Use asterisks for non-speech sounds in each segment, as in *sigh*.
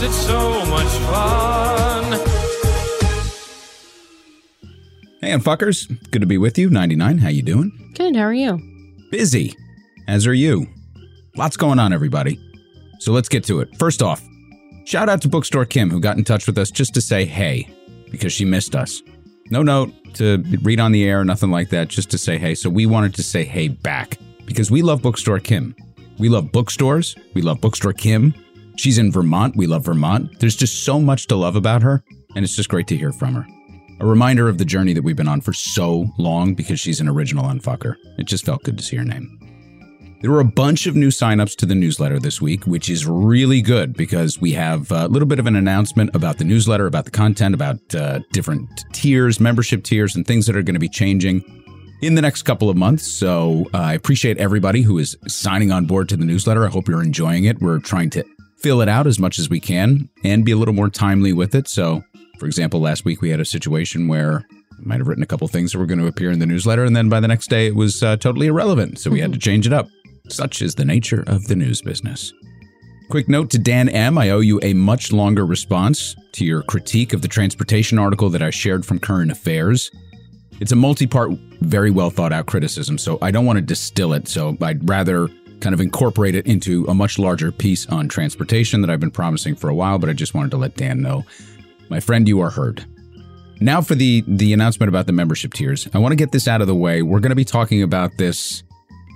thank yous. It's so much fun. Hey, fuckers. Good to be with you. 99. How you doing? Good. How are you? Busy. As are you. Lots going on, everybody. So let's get to it. First off, shout out to Bookstore Kim, who got in touch with us just to say hey, because she missed us. No note to read on the air, nothing like that, just to say hey. So we wanted to say hey back because we love Bookstore Kim. We love bookstores. We love Bookstore Kim. She's in Vermont. We love Vermont. There's just so much to love about her, and it's just great to hear from her. A reminder of the journey that we've been on for so long because she's an original unfucker. It just felt good to see her name. There were a bunch of new signups to the newsletter this week, which is really good because we have a little bit of an announcement about the newsletter, about the content, about uh, different tiers, membership tiers, and things that are going to be changing in the next couple of months. So uh, I appreciate everybody who is signing on board to the newsletter. I hope you're enjoying it. We're trying to fill it out as much as we can and be a little more timely with it. So for example, last week we had a situation where I might have written a couple things that were going to appear in the newsletter, and then by the next day it was uh, totally irrelevant, so we had to change it up. Such is the nature of the news business. Quick note to Dan M. I owe you a much longer response to your critique of the transportation article that I shared from Current Affairs. It's a multi part, very well thought out criticism, so I don't want to distill it, so I'd rather kind of incorporate it into a much larger piece on transportation that I've been promising for a while, but I just wanted to let Dan know my friend, you are heard. Now for the the announcement about the membership tiers. I want to get this out of the way. We're going to be talking about this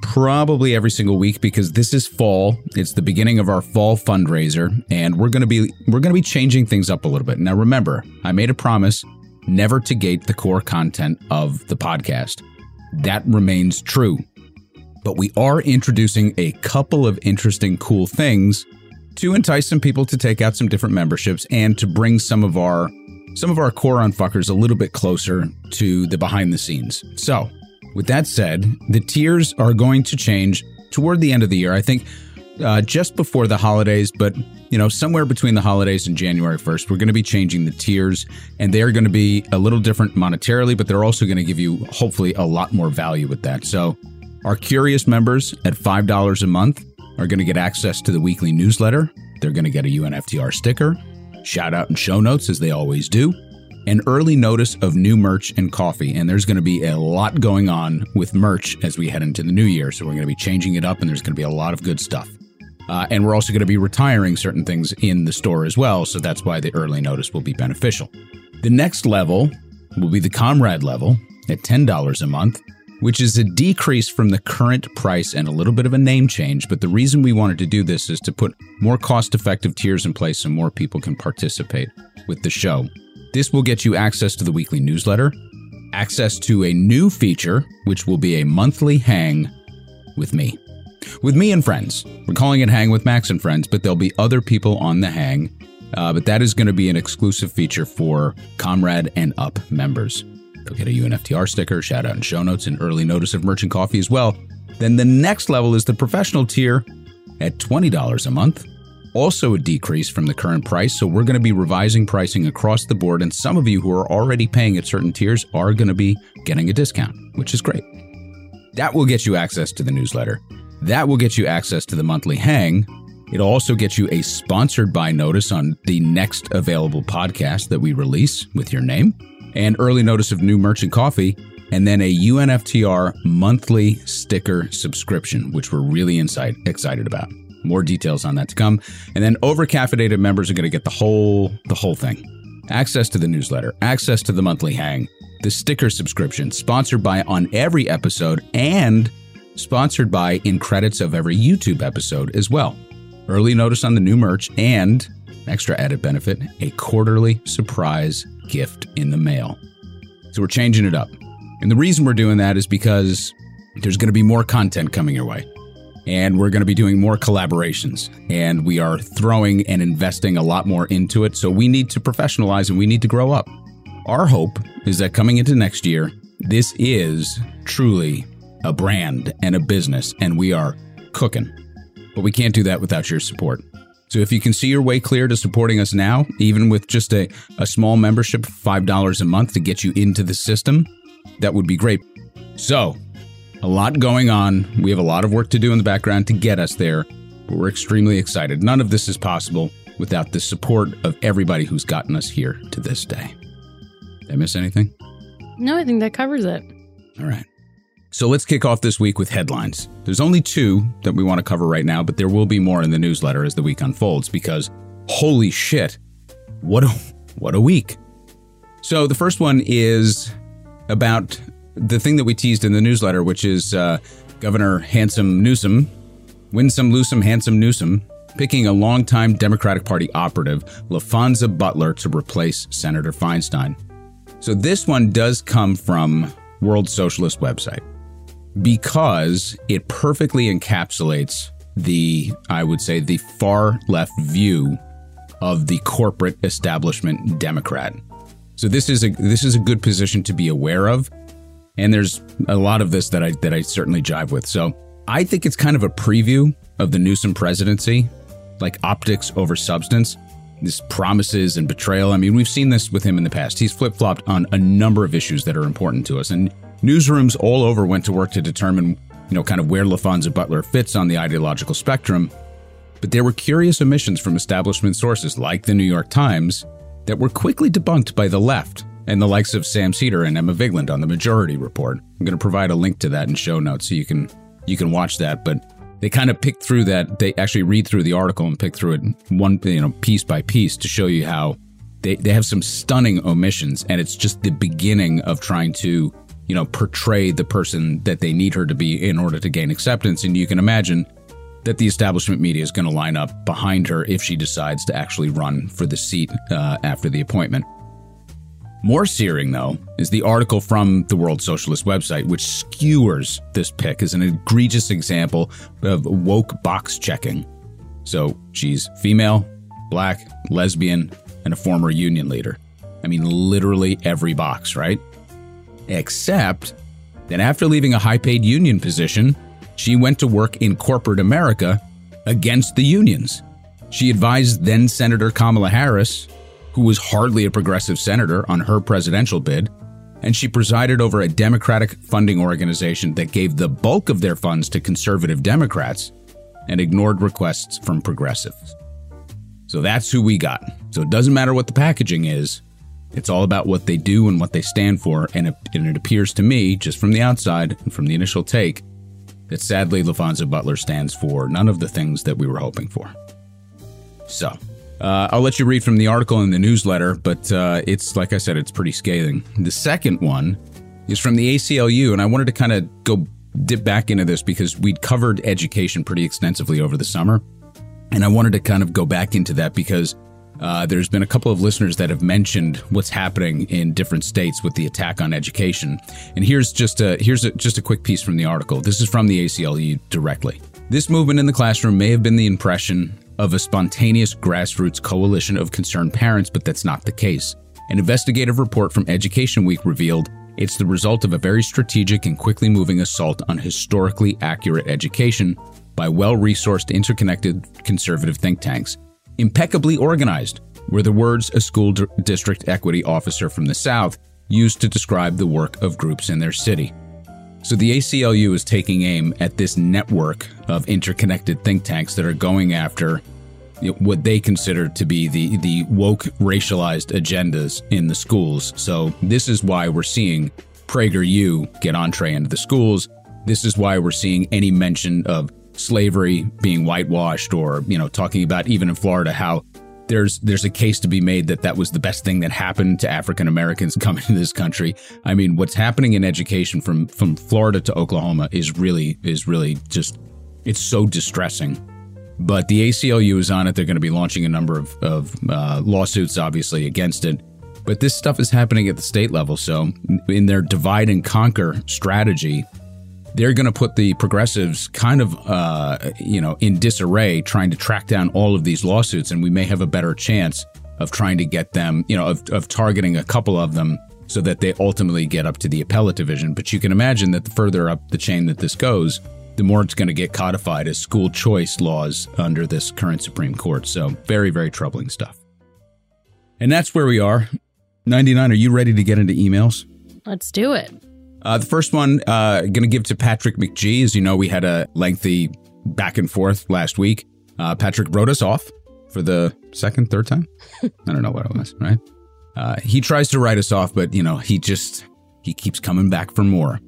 probably every single week because this is fall. It's the beginning of our fall fundraiser and we're going to be we're going to be changing things up a little bit. Now remember, I made a promise never to gate the core content of the podcast. That remains true. But we are introducing a couple of interesting cool things to entice some people to take out some different memberships and to bring some of our some of our core unfuckers a little bit closer to the behind the scenes. So, with that said, the tiers are going to change toward the end of the year. I think uh, just before the holidays, but you know, somewhere between the holidays and January 1st, we're going to be changing the tiers, and they are going to be a little different monetarily, but they're also going to give you hopefully a lot more value with that. So, our curious members at $5 a month are going to get access to the weekly newsletter. They're going to get a UNFTR sticker, shout out and show notes as they always do, and early notice of new merch and coffee. And there's going to be a lot going on with merch as we head into the new year. So we're going to be changing it up and there's going to be a lot of good stuff. Uh, and we're also going to be retiring certain things in the store as well. So that's why the early notice will be beneficial. The next level will be the Comrade level at $10 a month which is a decrease from the current price and a little bit of a name change. But the reason we wanted to do this is to put more cost effective tiers in place so more people can participate with the show. This will get you access to the weekly newsletter, access to a new feature, which will be a monthly hang with me. With me and friends. We're calling it Hang with Max and Friends, but there'll be other people on the hang. Uh, but that is going to be an exclusive feature for Comrade and Up members. You'll get a UNFTR sticker, shout out in show notes, and early notice of merchant coffee as well. Then the next level is the professional tier at $20 a month. Also a decrease from the current price, so we're going to be revising pricing across the board, and some of you who are already paying at certain tiers are going to be getting a discount, which is great. That will get you access to the newsletter. That will get you access to the monthly hang. It'll also get you a sponsored by notice on the next available podcast that we release with your name and early notice of new merchant coffee, and then a UNFTR monthly sticker subscription, which we're really inside, excited about. More details on that to come. And then overcaffeinated members are going to get the whole the whole thing. Access to the newsletter, access to the monthly hang, the sticker subscription, sponsored by on every episode, and sponsored by in credits of every YouTube episode as well. Early notice on the new merch and extra added benefit, a quarterly surprise gift in the mail. So we're changing it up. And the reason we're doing that is because there's going to be more content coming your way. And we're going to be doing more collaborations. And we are throwing and investing a lot more into it. So we need to professionalize and we need to grow up. Our hope is that coming into next year, this is truly a brand and a business, and we are cooking. But we can't do that without your support. So if you can see your way clear to supporting us now, even with just a, a small membership, $5 a month to get you into the system, that would be great. So, a lot going on. We have a lot of work to do in the background to get us there, but we're extremely excited. None of this is possible without the support of everybody who's gotten us here to this day. Did I miss anything? No, I think that covers it. All right. So let's kick off this week with headlines. There's only two that we want to cover right now, but there will be more in the newsletter as the week unfolds because holy shit, what a what a week. So the first one is about the thing that we teased in the newsletter, which is uh, Governor Handsome Newsom, Winsome Loosum Handsome Newsom, picking a longtime Democratic Party operative, Laphonza Butler, to replace Senator Feinstein. So this one does come from World Socialist website because it perfectly encapsulates the, I would say, the far left view of the corporate establishment Democrat. So this is a this is a good position to be aware of, and there's a lot of this that I that I certainly jive with. So I think it's kind of a preview of the Newsom presidency, like optics over substance. This promises and betrayal. I mean, we've seen this with him in the past. He's flip flopped on a number of issues that are important to us, and Newsrooms all over went to work to determine, you know, kind of where Laphonza Butler fits on the ideological spectrum. But there were curious omissions from establishment sources like the New York Times that were quickly debunked by the left and the likes of Sam Seder and Emma Vigeland on the Majority Report. I'm going to provide a link to that in show notes so you can you can watch that. But they kind of picked through that. They actually read through the article and pick through it one you know piece by piece to show you how they, they have some stunning omissions and it's just the beginning of trying to you know, portray the person that they need her to be in order to gain acceptance. And you can imagine that the establishment media is going to line up behind her if she decides to actually run for the seat uh, after the appointment. More searing, though, is the article from the World Socialist website, which skewers this pick as an egregious example of woke box checking. So she's female, black, lesbian, and a former union leader. I mean, literally every box, right? Except that after leaving a high paid union position, she went to work in corporate America against the unions. She advised then Senator Kamala Harris, who was hardly a progressive senator, on her presidential bid, and she presided over a Democratic funding organization that gave the bulk of their funds to conservative Democrats and ignored requests from progressives. So that's who we got. So it doesn't matter what the packaging is, it's all about what they do and what they stand for, and it, and it appears to me, just from the outside and from the initial take, that sadly Laphonza Butler stands for none of the things that we were hoping for. So, uh, I'll let you read from the article in the newsletter, but uh, it's, like I said, it's pretty scathing. The second one is from the ACLU, and I wanted to kind of go dip back into this because we'd covered education pretty extensively over the summer. And I wanted to kind of go back into that because uh, there's been a couple of listeners that have mentioned what's happening in different states with the attack on education. And here's just a here's a, just a quick piece from the article. This is from the ACLU directly. This movement in the classroom may have been the impression of a spontaneous grassroots coalition of concerned parents, but that's not the case. An investigative report from Education Week revealed it's the result of a very strategic and quickly moving assault on historically accurate education by well resourced, interconnected conservative think tanks impeccably organized were the words a school district equity officer from the South used to describe the work of groups in their city. So the ACLU is taking aim at this network of interconnected think tanks that are going after what they consider to be the, the woke racialized agendas in the schools. So this is why we're seeing PragerU get entree into the schools. This is why we're seeing any mention of slavery being whitewashed or, you know, talking about even in Florida how there's there's a case to be made that that was the best thing that happened to African Americans *laughs* coming to this country. I mean, what's happening in education from from Florida to Oklahoma is really is really just it's so distressing. But the ACLU is on it. They're going to be launching a number of, of uh, lawsuits, obviously, against it. But this stuff is happening at the state level. So, in their divide and conquer strategy, they're going to put the progressives kind of, uh, you know, in disarray, trying to track down all of these lawsuits, and we may have a better chance of trying to get them, you know, of, of targeting a couple of them so that they ultimately get up to the appellate division. But you can imagine that the further up the chain that this goes, the more it's going to get codified as school choice laws under this current Supreme Court. So, very, very troubling stuff. And that's where we are. 99, are you ready to get into emails? Let's do it. Uh, the first one, uh, going to give to Patrick McGee. As you know, we had a lengthy back and forth last week. Uh, Patrick wrote us off for the second, third time. I don't know what it was, right? Uh, he tries to write us off, but you know, he just he keeps coming back for more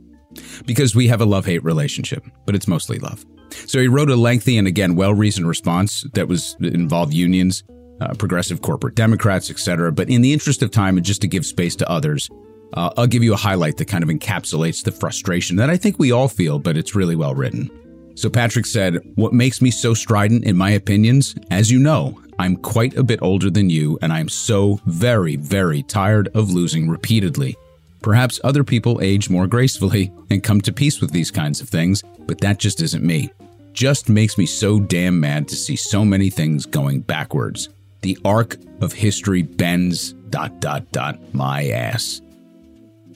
because we have a love hate relationship, but it's mostly love. So he wrote a lengthy and again well reasoned response that was involved unions, uh, progressive corporate Democrats, etc. But in the interest of time and just to give space to others, uh, I'll give you a highlight that kind of encapsulates the frustration that I think we all feel, but it's really well written. So Patrick said, What makes me so strident in my opinions, as you know, I'm quite a bit older than you, and I'm so very, very tired of losing repeatedly. Perhaps other people age more gracefully and come to peace with these kinds of things, but that just isn't me. Just makes me so damn mad to see so many things going backwards. The arc of history bends, dot, dot, dot, my ass.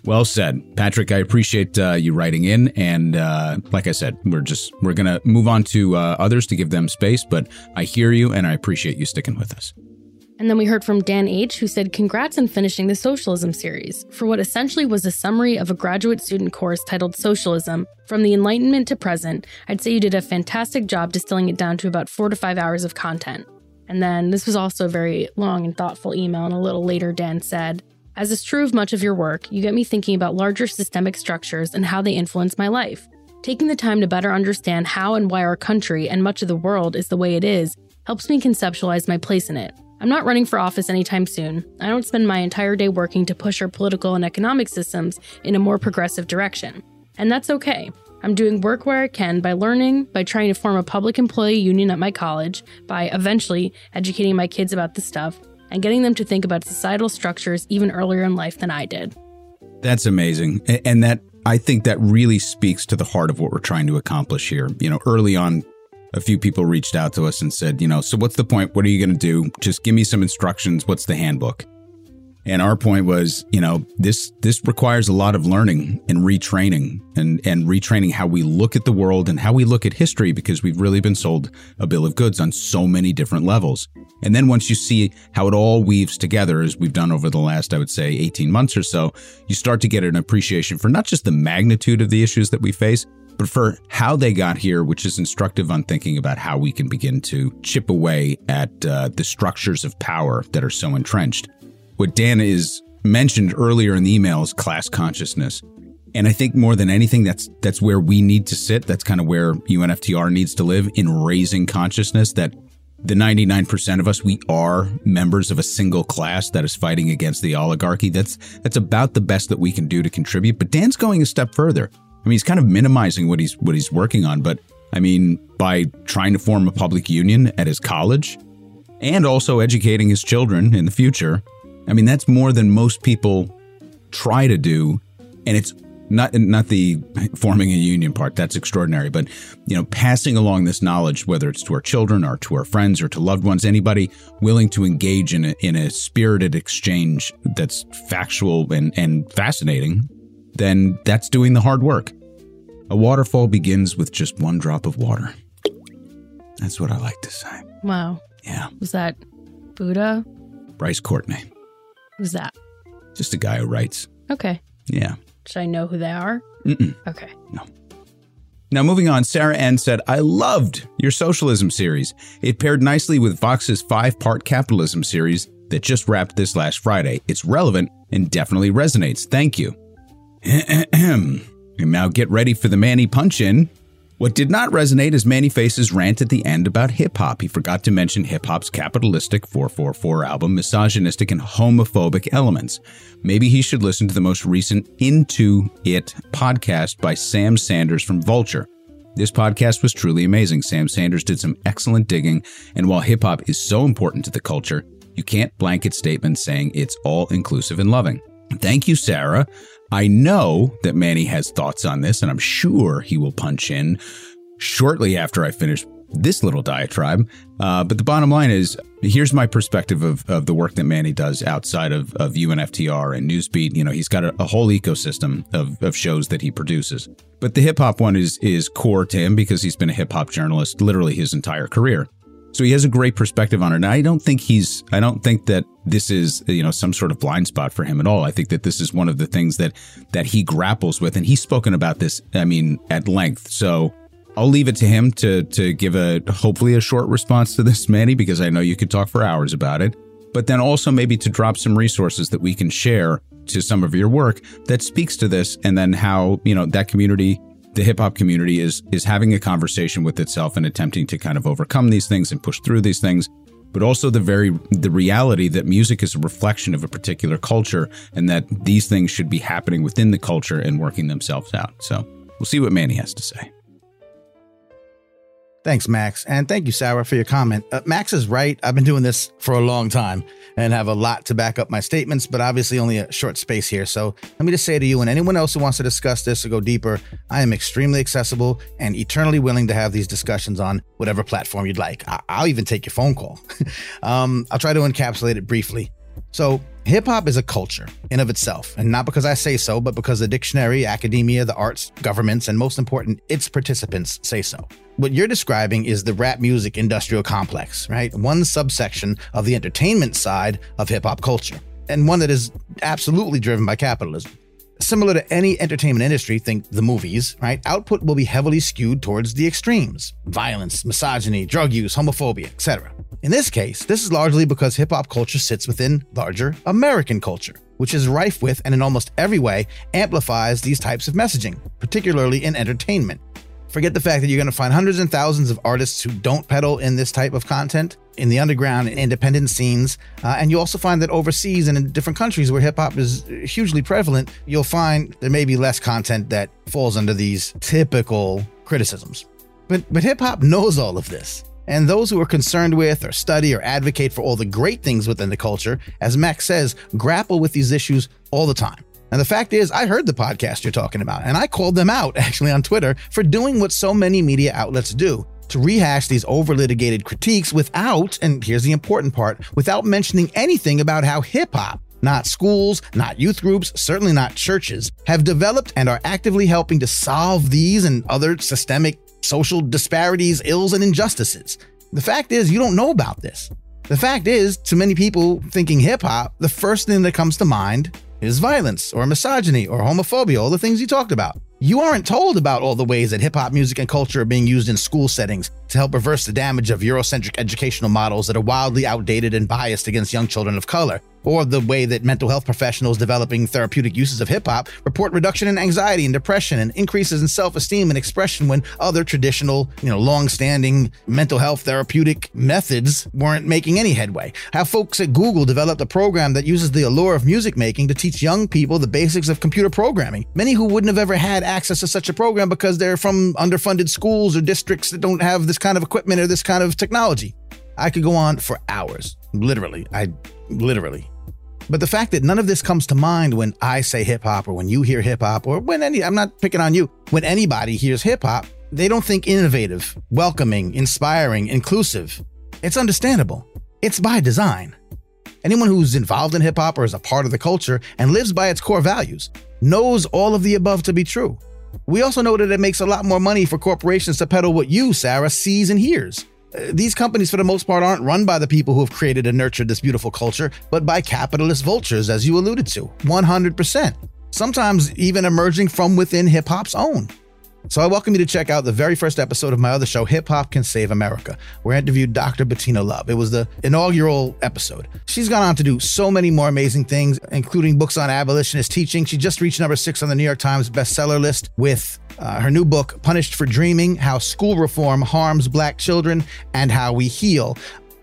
Well said, Patrick. I appreciate uh, you writing in, and uh, like I said, we're just we're gonna move on to uh, others to give them space. But I hear you, and I appreciate you sticking with us. And then we heard from Dan H., who said, Congrats on finishing the Socialism series. For what essentially was a summary of a graduate student course titled Socialism, from the Enlightenment to present, I'd say you did a fantastic job distilling it down to about four to five hours of content. And then this was also a very long and thoughtful email, and a little later, Dan said, As is true of much of your work, you get me thinking about larger systemic structures and how they influence my life. Taking the time to better understand how and why our country and much of the world is the way it is helps me conceptualize my place in it. I'm not running for office anytime soon. I don't spend my entire day working to push our political and economic systems in a more progressive direction. And that's okay. I'm doing work where I can by learning, by trying to form a public employee union at my college, by eventually educating my kids about this stuff, and getting them to think about societal structures even earlier in life than I did. That's amazing. And that I think that really speaks to the heart of what we're trying to accomplish here. You know, early on, a few people reached out to us and said, you know, so what's the point? What are you going to do? Just give me some instructions. What's the handbook? And our point was, you know, this this requires a lot of learning and retraining and and retraining how we look at the world and how we look at history because we've really been sold a bill of goods on so many different levels. And then once you see how it all weaves together as we've done over the last I would say 18 months or so, you start to get an appreciation for not just the magnitude of the issues that we face, but for how they got here, which is instructive on thinking about how we can begin to chip away at uh, the structures of power that are so entrenched. What Dan is mentioned earlier in the email is class consciousness. And I think more than anything, that's that's where we need to sit. That's kind of where UNFTR needs to live in raising consciousness that the 99% of us we are members of a single class that is fighting against the oligarchy that's that's about the best that we can do to contribute but dan's going a step further I mean, he's kind of minimizing what he's what he's working on, but I mean, by trying to form a public union at his college and also educating his children in the future, I mean, that's more than most people try to do, and it's not not the forming a union part that's extraordinary but you know passing along this knowledge whether it's to our children or to our friends or to loved ones anybody willing to engage in a, in a spirited exchange that's factual and and fascinating then that's doing the hard work. A waterfall begins with just one drop of water. That's what I like to say. Wow. Yeah. Was that Buddha? Bryce Courtenay. Who's that? Just a guy who writes. Okay. Yeah. Should I know who they are? Mm-mm. Okay. No. Now, moving on, Sarah Ann said, I loved your socialism series. It paired nicely with Vox's five part capitalism series that just wrapped this last Friday. It's relevant and definitely resonates. Thank you. and *clears throat* now get ready for the Manny punch in. What did not resonate is Manny Faces' rant at the end about hip hop. He forgot to mention hip hop's capitalistic 444 album, misogynistic and homophobic elements. Maybe he should listen to the most recent Into It podcast by Sam Sanders from Vulture. This podcast was truly amazing. Sam Sanders did some excellent digging, and while hip hop is so important to the culture, you can't blanket statements saying it's all inclusive and loving. Thank you, Sarah. I know that Manny has thoughts on this, and I'm sure he will punch in shortly after I finish this little diatribe. Uh, but the bottom line is here's my perspective of, of the work that Manny does outside of, of UNFTR and Newsbeat. You know, he's got a, a whole ecosystem of, of shows that he produces. But the hip hop one is is core to him because he's been a hip hop journalist literally his entire career. So he has a great perspective on it. And I don't think he's, I don't think that this is, you know, some sort of blind spot for him at all. I think that this is one of the things that, that he grapples with. And he's spoken about this, I mean, at length. So I'll leave it to him to to give a hopefully a short response to this, Manny, because I know you could talk for hours about it. But then also maybe to drop some resources that we can share to some of your work that speaks to this, and then how you know that community, the hip hop community, is is having a conversation with itself and attempting to kind of overcome these things and push through these things but also the very the reality that music is a reflection of a particular culture and that these things should be happening within the culture and working themselves out. So we'll see what Manny has to say. Thanks, Max. And thank you, Sarah, for your comment. Uh, Max is right. I've been doing this for a long time and have a lot to back up my statements, but obviously only a short space here. So let me just say to you and anyone else who wants to discuss this or go deeper, I am extremely accessible and eternally willing to have these discussions on whatever platform you'd like. I- will even take your phone call. *laughs* um, I'll try to encapsulate it briefly. So, hip hop is a culture in of itself, and not because I say so, but because the dictionary, academia, the arts, governments, and most important, its participants say so. What you're describing is the rap music industrial complex, right? One subsection of the entertainment side of hip hop culture, and one that is absolutely driven by capitalism. Similar to any entertainment industry, think the movies, right? Output will be heavily skewed towards the extremes violence, misogyny, drug use, homophobia, etc. In this case, this is largely because hip hop culture sits within larger American culture, which is rife with and in almost every way amplifies these types of messaging, particularly in entertainment. Forget the fact that you're going to find hundreds and thousands of artists who don't peddle in this type of content in the underground and independent scenes. Uh, and you also find that overseas and in different countries where hip hop is hugely prevalent, you'll find there may be less content that falls under these typical criticisms. But, but hip hop knows all of this. And those who are concerned with or study or advocate for all the great things within the culture, as Max says, grapple with these issues all the time. And the fact is, I heard the podcast you're talking about, and I called them out *laughs* actually on Twitter for doing what so many media outlets do to rehash these over litigated critiques without, and here's the important part, without mentioning anything about how hip hop, not schools, not youth groups, certainly not churches, have developed and are actively helping to solve these and other systemic social disparities, ills, and injustices. The fact is, you don't know about this. The fact is, to many people thinking hip hop, the first thing that comes to mind is violence or misogyny or homophobia, all the things you talked about. You aren't told about all the ways that hip hop music and culture are being used in school settings to help reverse the damage of Eurocentric educational models that are wildly outdated and biased against young children of color or the way that mental health professionals developing therapeutic uses of hip hop report reduction in anxiety and depression and increases in self-esteem and expression when other traditional, you know, long-standing mental health therapeutic methods weren't making any headway. How folks at Google developed a program that uses the allure of music making to teach young people the basics of computer programming. Many who wouldn't have ever had access to such a program because they're from underfunded schools or districts that don't have this kind of equipment or this kind of technology. I could go on for hours. Literally. I literally. But the fact that none of this comes to mind when I say hip hop or when you hear hip hop or when any, I'm not picking on you, when anybody hears hip hop, they don't think innovative, welcoming, inspiring, inclusive. It's understandable. It's by design. Anyone who's involved in hip hop or is a part of the culture and lives by its core values knows all of the above to be true. We also know that it makes a lot more money for corporations to peddle what you, Sarah, sees and hears. These companies, for the most part, aren't run by the people who have created and nurtured this beautiful culture, but by capitalist vultures, as you alluded to. 100%. Sometimes even emerging from within hip hop's own. So I welcome you to check out the very first episode of my other show, Hip Hop Can Save America, where I interviewed Dr. Bettina Love. It was the inaugural episode. She's gone on to do so many more amazing things, including books on abolitionist teaching. She just reached number six on the New York Times bestseller list with uh, her new book, Punished for Dreaming How School Reform Harms Black Children and How We Heal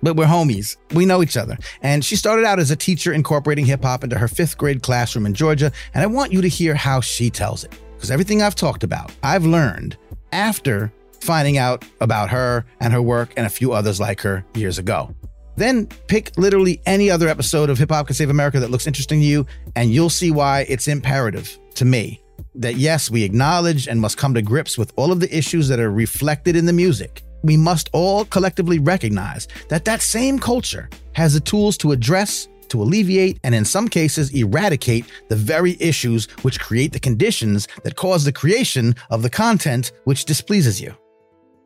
but we're homies. We know each other. And she started out as a teacher incorporating hip hop into her fifth grade classroom in Georgia. And I want you to hear how she tells it. Because everything I've talked about, I've learned after finding out about her and her work and a few others like her years ago. Then pick literally any other episode of Hip Hop Can Save America that looks interesting to you, and you'll see why it's imperative to me that yes, we acknowledge and must come to grips with all of the issues that are reflected in the music. We must all collectively recognize that that same culture has the tools to address to alleviate and, in some cases, eradicate the very issues which create the conditions that cause the creation of the content which displeases you.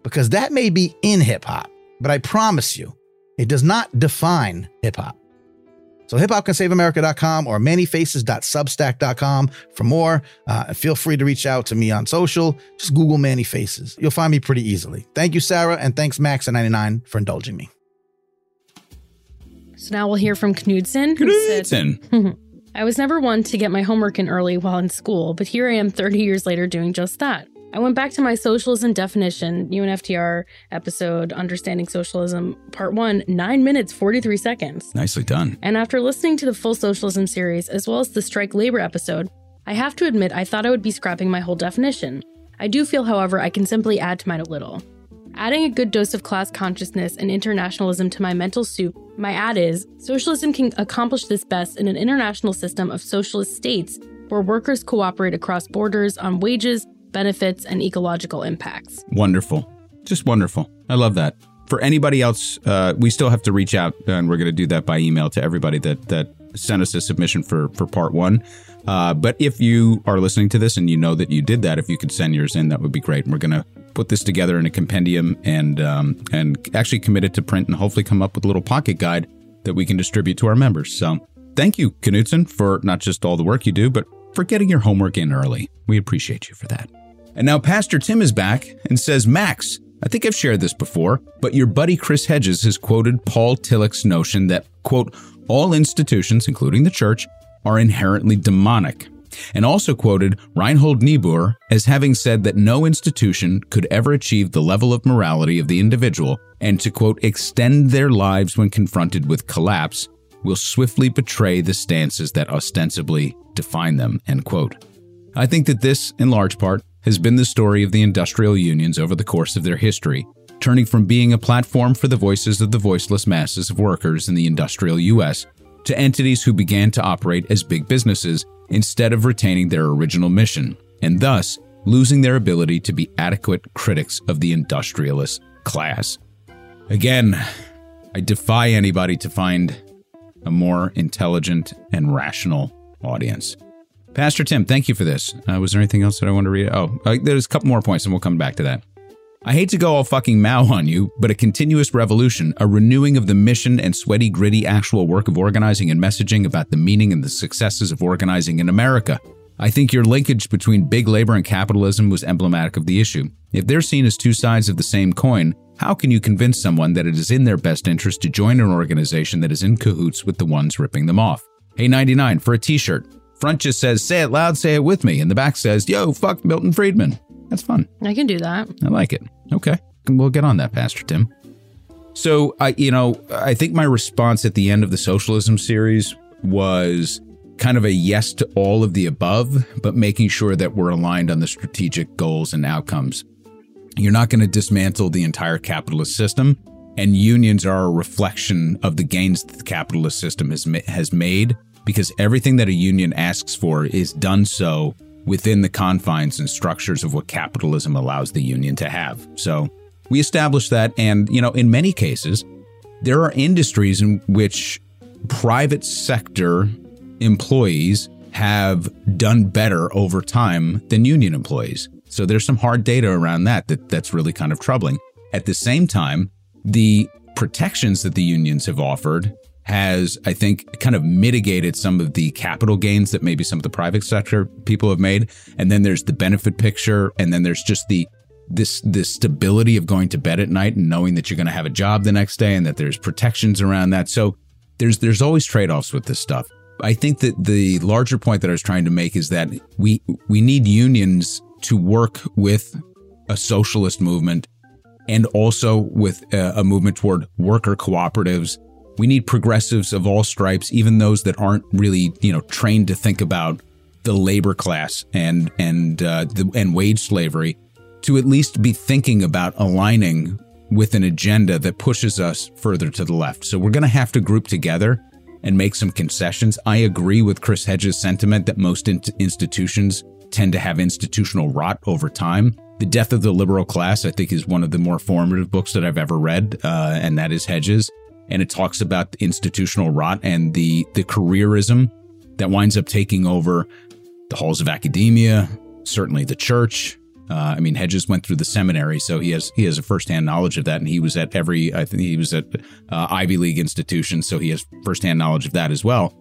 Because that may be in hip hop, but I promise you, it does not define hip hop. So hiphopcansaveamerica.com or mannyfaces.substack.com for more. Uh, feel free to reach out to me on social. Just Google Manny Faces. You'll find me pretty easily. Thank you, Sarah, and thanks Max at 99 for indulging me. So now we'll hear from Knudsen. Knudsen. *laughs* I was never one to get my homework in early while in school, but here I am 30 years later doing just that. I went back to my socialism definition, UNFTR episode, Understanding Socialism, part one, 9 minutes 43 seconds. Nicely done. And after listening to the full socialism series, as well as the strike labor episode, I have to admit I thought I would be scrapping my whole definition. I do feel, however, I can simply add to mine a little. Adding a good dose of class consciousness and internationalism to my mental soup, my ad is socialism can accomplish this best in an international system of socialist states where workers cooperate across borders on wages, benefits, and ecological impacts. Wonderful. Just wonderful. I love that. For anybody else, uh, we still have to reach out, and we're going to do that by email to everybody that that sent us a submission for for part one. Uh, but if you are listening to this and you know that you did that, if you could send yours in, that would be great. And we're to put this together in a compendium and um, and actually commit it to print and hopefully come up with a little pocket guide that we can distribute to our members. So thank you, Knutson, for not just all the work you do, but for getting your homework in early. We appreciate you for that. And now Pastor Tim is back and says, Max, I think I've shared this before, but your buddy Chris Hedges has quoted Paul Tillich's notion that, quote, all institutions, including the church, are inherently demonic, and also quoted Reinhold Niebuhr as having said that no institution could ever achieve the level of morality of the individual, and to, quote, extend their lives when confronted with collapse will swiftly betray the stances that ostensibly define them, end quote. I think that this, in large part, has been the story of the industrial unions over the course of their history, turning from being a platform for the voices of the voiceless masses of workers in the industrial U.S. to entities who began to operate as big businesses instead of retaining their original mission, and thus losing their ability to be adequate critics of the industrialist class. Again, I defy anybody to find a more intelligent and rational audience. Pastor Tim, thank you for this. Uh, was there anything else that I want to read? Oh, uh, there's a couple more points, and we'll come back to that. I hate to go all fucking Mao on you, but a continuous revolution, a renewing of the mission and sweaty, gritty actual work of organizing and messaging about the meaning and the successes of organizing in America. I think your linkage between big labor and capitalism was emblematic of the issue. If they're seen as two sides of the same coin, how can you convince someone that it is in their best interest to join an organization that is in cahoots with the ones ripping them off? Hey 99 for a t-shirt. Front just says, say it loud, say it with me. And the back says, yo, fuck Milton Friedman. That's fun. I can do that. I like it. Okay. We'll get on that, Pastor Tim. So, I, you know, I think my response at the end of the socialism series was kind of a yes to all of the above, but making sure that we're aligned on the strategic goals and outcomes. You're not going to dismantle the entire capitalist system, and unions are a reflection of the gains that the capitalist system has, has made because everything that a union asks for is done so within the confines and structures of what capitalism allows the union to have. So we established that. And, you know, in many cases, there are industries in which private sector employees have done better over time than union employees. So there's some hard data around that, that that's really kind of troubling. At the same time, the protections that the unions have offered has, I think, kind of mitigated some of the capital gains that maybe some of the private sector people have made. And then there's the benefit picture, and then there's just the this this stability of going to bed at night and knowing that you're going to have a job the next day and that there's protections around that. So there's there's always trade-offs with this stuff. I think that the larger point that I was trying to make is that we we need unions to work with a socialist movement and also with a, a movement toward worker cooperatives we need progressives of all stripes, even those that aren't really, you know, trained to think about the labor class and and uh, the, and wage slavery, to at least be thinking about aligning with an agenda that pushes us further to the left. So we're going to have to group together and make some concessions. I agree with Chris Hedges' sentiment that most in- institutions tend to have institutional rot over time. The Death of the Liberal Class, I think, is one of the more formative books that I've ever read, uh, and that is Hedges and it talks about the institutional rot and the the careerism that winds up taking over the halls of academia, certainly the church, Uh, I mean, Hedges went through the seminary, so he has he has a firsthand knowledge of that, and he was at every I think he was at uh, Ivy League institutions, so he has firsthand knowledge of that as well.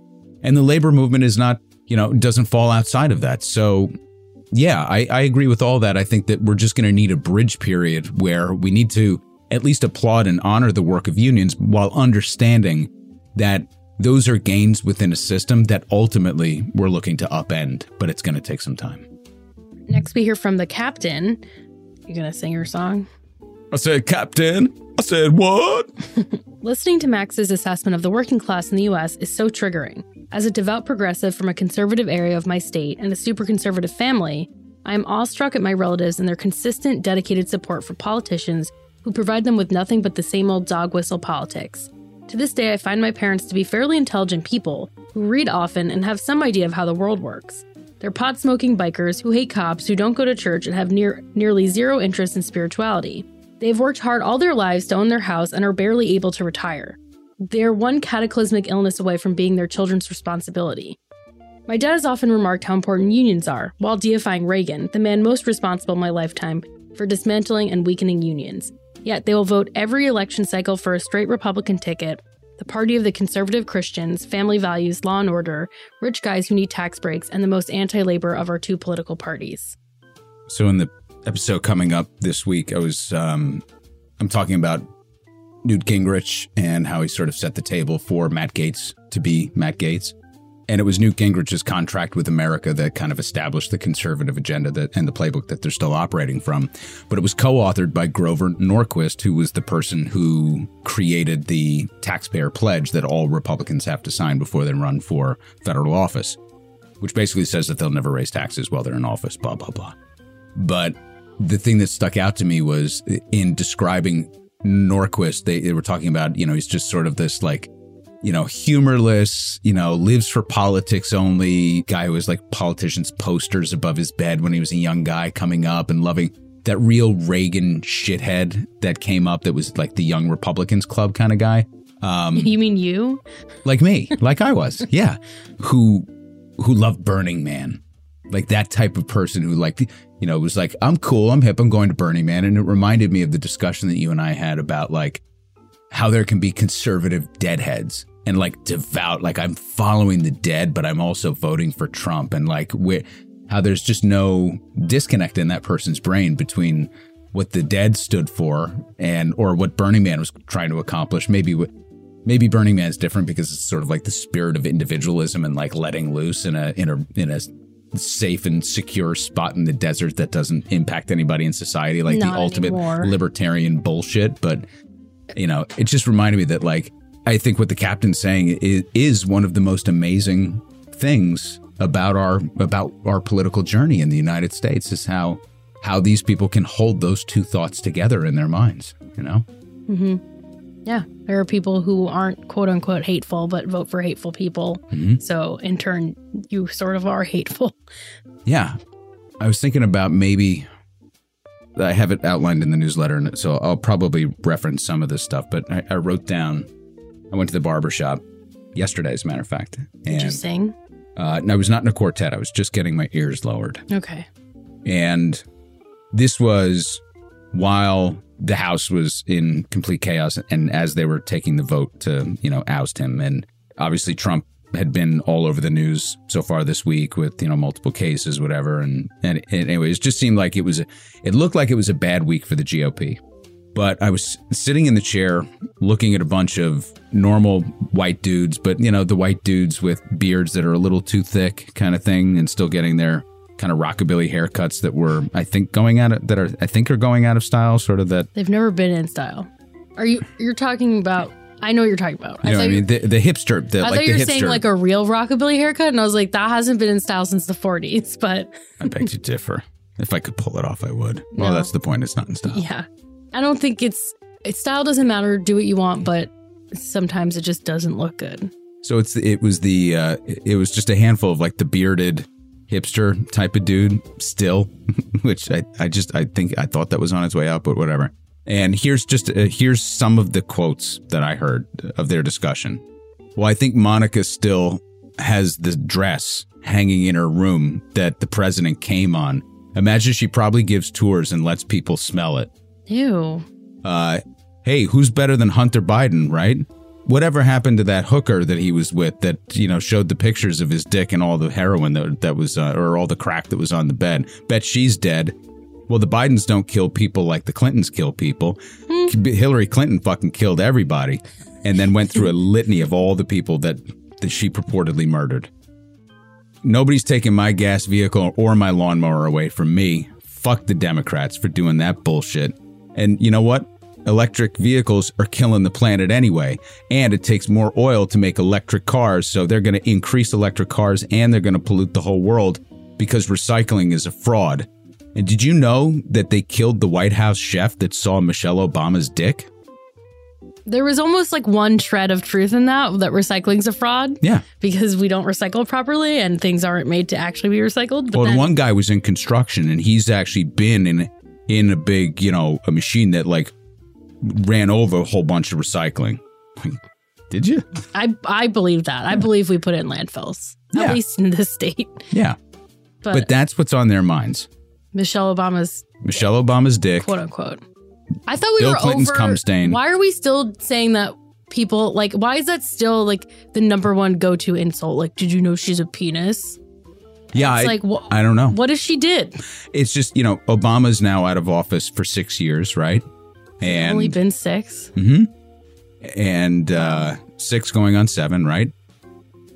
And the labor movement is not, you know, doesn't fall outside of that. So, yeah, I, I agree with all that. I think that we're just going to need a bridge period where we need to at least applaud and honor the work of unions while understanding that those are gains within a system that ultimately we're looking to upend, but it's going to take some time. Next, we hear from the captain. You gonna sing your song? I said, Captain. I said, what? *laughs* Listening to Max's assessment of the working class in the US is so triggering. As a devout progressive from a conservative area of my state and a super conservative family, I am awestruck at my relatives and their consistent, dedicated support for politicians who provide them with nothing but the same old dog whistle politics. To this day, I find my parents to be fairly intelligent people who read often and have some idea of how the world works. They're pot smoking bikers who hate cops, who don't go to church, and have near, nearly zero interest in spirituality. They've worked hard all their lives to own their house and are barely able to retire. They're one cataclysmic illness away from being their children's responsibility. My dad has often remarked how important unions are, while deifying Reagan, the man most responsible in my lifetime, for dismantling and weakening unions. Yet they will vote every election cycle for a straight Republican ticket, the party of the conservative Christians, family values, law and order, rich guys who need tax breaks, and the most anti labor of our two political parties. So, in the episode coming up this week, I was, um, I'm talking about Newt Gingrich and how he sort of set the table for Matt Gaetz to be Matt Gaetz. And it was Newt Gingrich's contract with America that kind of established the conservative agenda that and the playbook that they're still operating from. But it was co-authored by Grover Norquist, who was the person who created the taxpayer pledge that all Republicans have to sign before they run for federal office, which basically says that they'll never raise taxes while they're in office, blah blah blah. But the thing that stuck out to me was in describing Norquist, they, they were talking about, you know, he's just sort of this like you know, humorless, you know, lives for politics only guy who was like politicians' posters above his bed when he was a young guy coming up and loving that real Reagan shithead that came up that was like the Young Republicans Club kind of guy. Um, *laughs* you mean you? Like me, like I was, *laughs* yeah. Who who loved Burning Man, like that type of person who like you know was like I'm cool, I'm hip, I'm going to Burning Man, and it reminded me of the discussion that you and I had about like how there can be conservative deadheads and like devout, like I'm following the dead, but I'm also voting for Trump, and like how there's just no disconnect in that person's brain between what the dead stood for and or what Burning Man was trying to accomplish. Maybe maybe Burning Man is different because it's sort of like the spirit of individualism and like letting loose in a in a in a safe and secure spot in the desert that doesn't impact anybody in society like Not the ultimate anymore. libertarian bullshit but you know it just reminded me that like I think what the captain's saying is, is one of the most amazing things about our about our political journey in the United States is how how these people can hold those two thoughts together in their minds. You know. Mm-hmm. Yeah, there are people who aren't quote unquote hateful, but vote for hateful people. Mm-hmm. So in turn, you sort of are hateful. Yeah, I was thinking about maybe I have it outlined in the newsletter, and so I'll probably reference some of this stuff. But I, I wrote down I went to the barber shop yesterday, as a matter of fact. And, Did you sing? Uh, no, I was not in a quartet. I was just getting my ears lowered. Okay. And this was while the house was in complete chaos and as they were taking the vote to, you know, oust him. And obviously Trump had been all over the news so far this week with, you know, multiple cases, whatever. And, and, and anyways, it just seemed like it was, a, it looked like it was a bad week for the GOP. But I was sitting in the chair looking at a bunch of normal white dudes, but you know, the white dudes with beards that are a little too thick kind of thing and still getting their kind of rockabilly haircuts that were I think going out of that are I think are going out of style, sort of that They've never been in style. Are you you're talking about I know what you're talking about. You know I, I mean? The, the hipster. The, I like thought you were saying like a real rockabilly haircut, and I was like, that hasn't been in style since the 40s. But I beg to differ. If I could pull it off, I would. No. Well, that's the point. It's not in style. Yeah. I don't think it's style doesn't matter. Do what you want, but sometimes it just doesn't look good. So it's it was the uh, it was just a handful of like the bearded hipster type of dude still, *laughs* which I I just I think I thought that was on its way out, but whatever. And here's just uh, here's some of the quotes that I heard of their discussion. Well, I think Monica still has the dress hanging in her room that the president came on Imagine she probably gives tours and lets people smell it. Ew. Uh, hey, who's better than Hunter Biden, right? Whatever happened to that hooker that he was with that, you know, showed the pictures of his dick and all the heroin that, that was, uh, or all the crack that was on the bed? Bet she's dead. Well, the Bidens don't kill people like the Clintons kill people. Hillary Clinton fucking killed everybody and then went through a *laughs* litany of all the people that, that she purportedly murdered. Nobody's taking my gas vehicle or my lawnmower away from me. Fuck the Democrats for doing that bullshit. And you know what? Electric vehicles are killing the planet anyway, and it takes more oil to make electric cars, so they're going to increase electric cars and they're going to pollute the whole world because recycling is a fraud. And did you know that they killed the White House chef that saw Michelle Obama's dick? There was almost like one shred of truth in that that recycling's a fraud Yeah. because we don't recycle properly and things aren't made to actually be recycled. But Well, then, one guy was in construction and he's actually been in in a big, you know, a machine that like ran over a whole bunch of recycling. Did you? I I believe that. I believe we put it in landfills, Yeah. at least in this state. Yeah. But, But that's what's on their minds. Michelle Obama's Michelle Obama's dick. quote unquote. I thought we Bill were Clinton's over. cum stain. Why are we still saying that people like? Why is that still like the number one go to insult? Like, did you know she's a penis? Yeah, I, like wh- I don't know. What if she did? It's just, you know, Obama's now out of office for 6 years, right? And Only been six. and uh, six going on seven, right?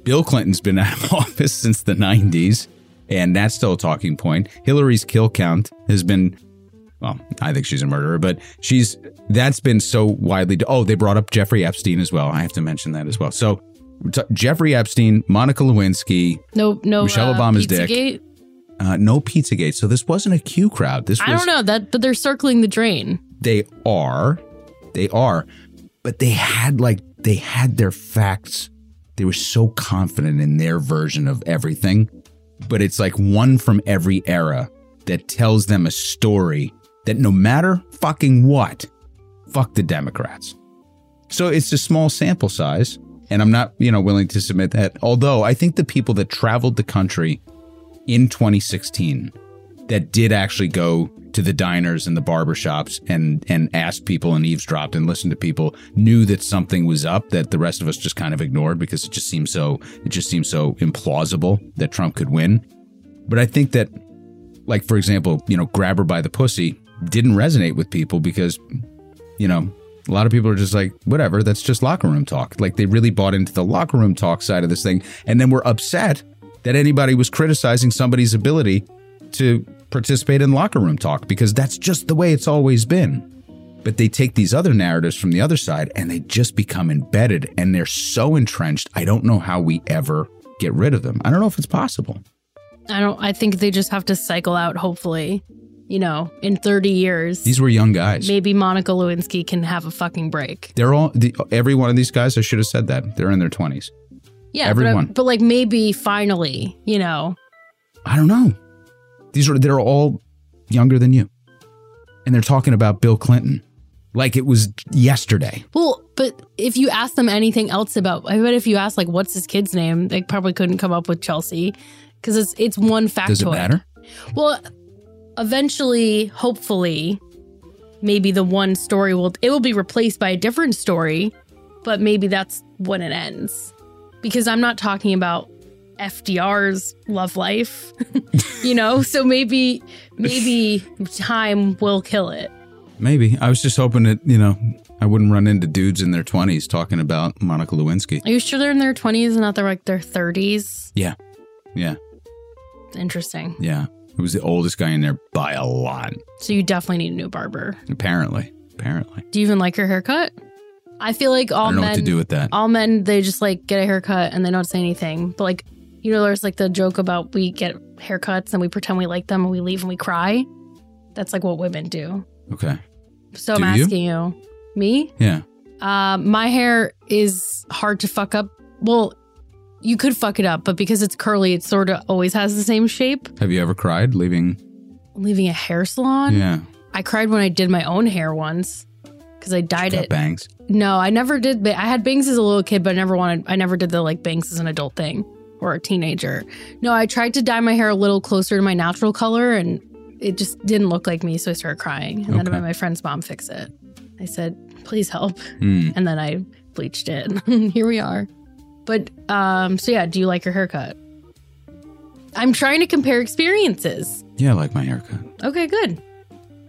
Bill Clinton's been *laughs* out of office since the 90s, and that's still a talking point. Hillary's kill count has been, well, I think she's a murderer, but she's, that's been so widely. Oh, they brought up Jeffrey Epstein as well. I have to mention that as well. So, t- Jeffrey Epstein, Monica Lewinsky, No, no. Michelle uh, Obama's dick. Uh, no Pizzagate. So, this wasn't a Q crowd. This was, I don't know that, but they're circling the drain. they are they are but they had like they had their facts they were so confident in their version of everything but it's like one from every era that tells them a story that no matter fucking what fuck the democrats so it's a small sample size and i'm not you know willing to submit that although i think the people that traveled the country in 2016 that did actually go to the diners and the barbershops and and asked people and eavesdropped and listened to people knew that something was up that the rest of us just kind of ignored because it just seemed so it just seemed so implausible that Trump could win. But I think that like for example, you know, grab her by the pussy didn't resonate with people because you know, a lot of people are just like, whatever, that's just locker room talk. Like they really bought into the locker room talk side of this thing and then were upset that anybody was criticizing somebody's ability to participate in locker room talk because that's just the way it's always been. But they take these other narratives from the other side and they just become embedded and they're so entrenched. I don't know how we ever get rid of them. I don't know if it's possible. I don't. I think they just have to cycle out. Hopefully, you know, in thirty years, These were young guys. maybe Monica Lewinsky can have a fucking break. They're all, the, every one of these guys, I should have said that. They're in their 20s. Yeah, uh, Everyone. But, but like maybe finally, you know, I don't know. These are, they're all younger than you. And they're talking about Bill Clinton like it was yesterday. Well, but if you ask them anything else about, I bet if you ask like, what's his kid's name, they probably couldn't come up with Chelsea because it's it's one factoid. Does it matter? Well, eventually, hopefully, maybe the one story will it will be replaced by a different story, but maybe that's when it ends. Because I'm not talking about FDR's love life, *laughs* you know. So maybe maybe time will kill it. Maybe. I was just hoping that, you know, I wouldn't run into dudes in their 20s talking about Monica Lewinsky. Are you sure they're in their 20s and not they're like their 30s? Yeah. Yeah. Interesting. Yeah. It was the oldest guy in there by a lot, So you definitely need a new barber. apparently. Apparently. Do you even like her haircut? I feel like all I don't know men what to do with that. all men they just like get a haircut and they don't say anything. But like you know, there's like the joke about we get haircuts and we pretend we like them and we leave and we cry. That's like what women do. Okay. So Do I'm you? asking you, me, Yeah. uh, my hair is hard to fuck up. Well, you could fuck it up, but because it's curly, it sort of always has the same shape. Have you ever cried leaving? Leaving a hair salon. Yeah. I cried when I did my own hair once because I dyed it. bangs. No, I never did. ba- I had bangs as a little kid, but I never wanted. I never did the like bangs as an adult thing or a teenager. No, I tried to dye my hair a little closer to my natural color, and it just didn't look like me, so I started crying. And then Okay. my friend's mom fixed it. I said, "Please help," Hmm. and then I bleached it. *laughs* Here we are. But um, so yeah, do you like your haircut? I'm trying to compare experiences. Yeah, I like my haircut. Okay, good.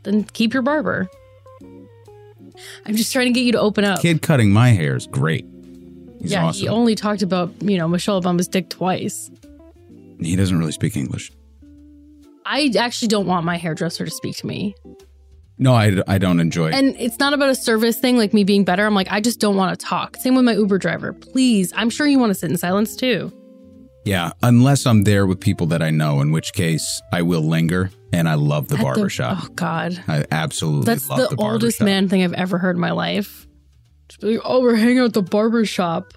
Then keep your barber. I'm just trying to get you to open up. Kid cutting my hair is great. He's yeah, awesome. he only talked about you know Michelle Obama's dick twice. he doesn't really speak English. I actually don't want my hairdresser to speak to me. No, I, I don't enjoy it. And it's not about a service thing, like me being better. I'm like, I just don't want to talk. Same with my Uber driver. Please, I'm sure you want to sit in silence too. Yeah, unless I'm there with people that I know, in which case I will linger. And I love the At barbershop. oh God, I absolutely that's love the, the, oldest man thing I've ever heard in my life. Just be like, oh, we're hanging out at the barber shop.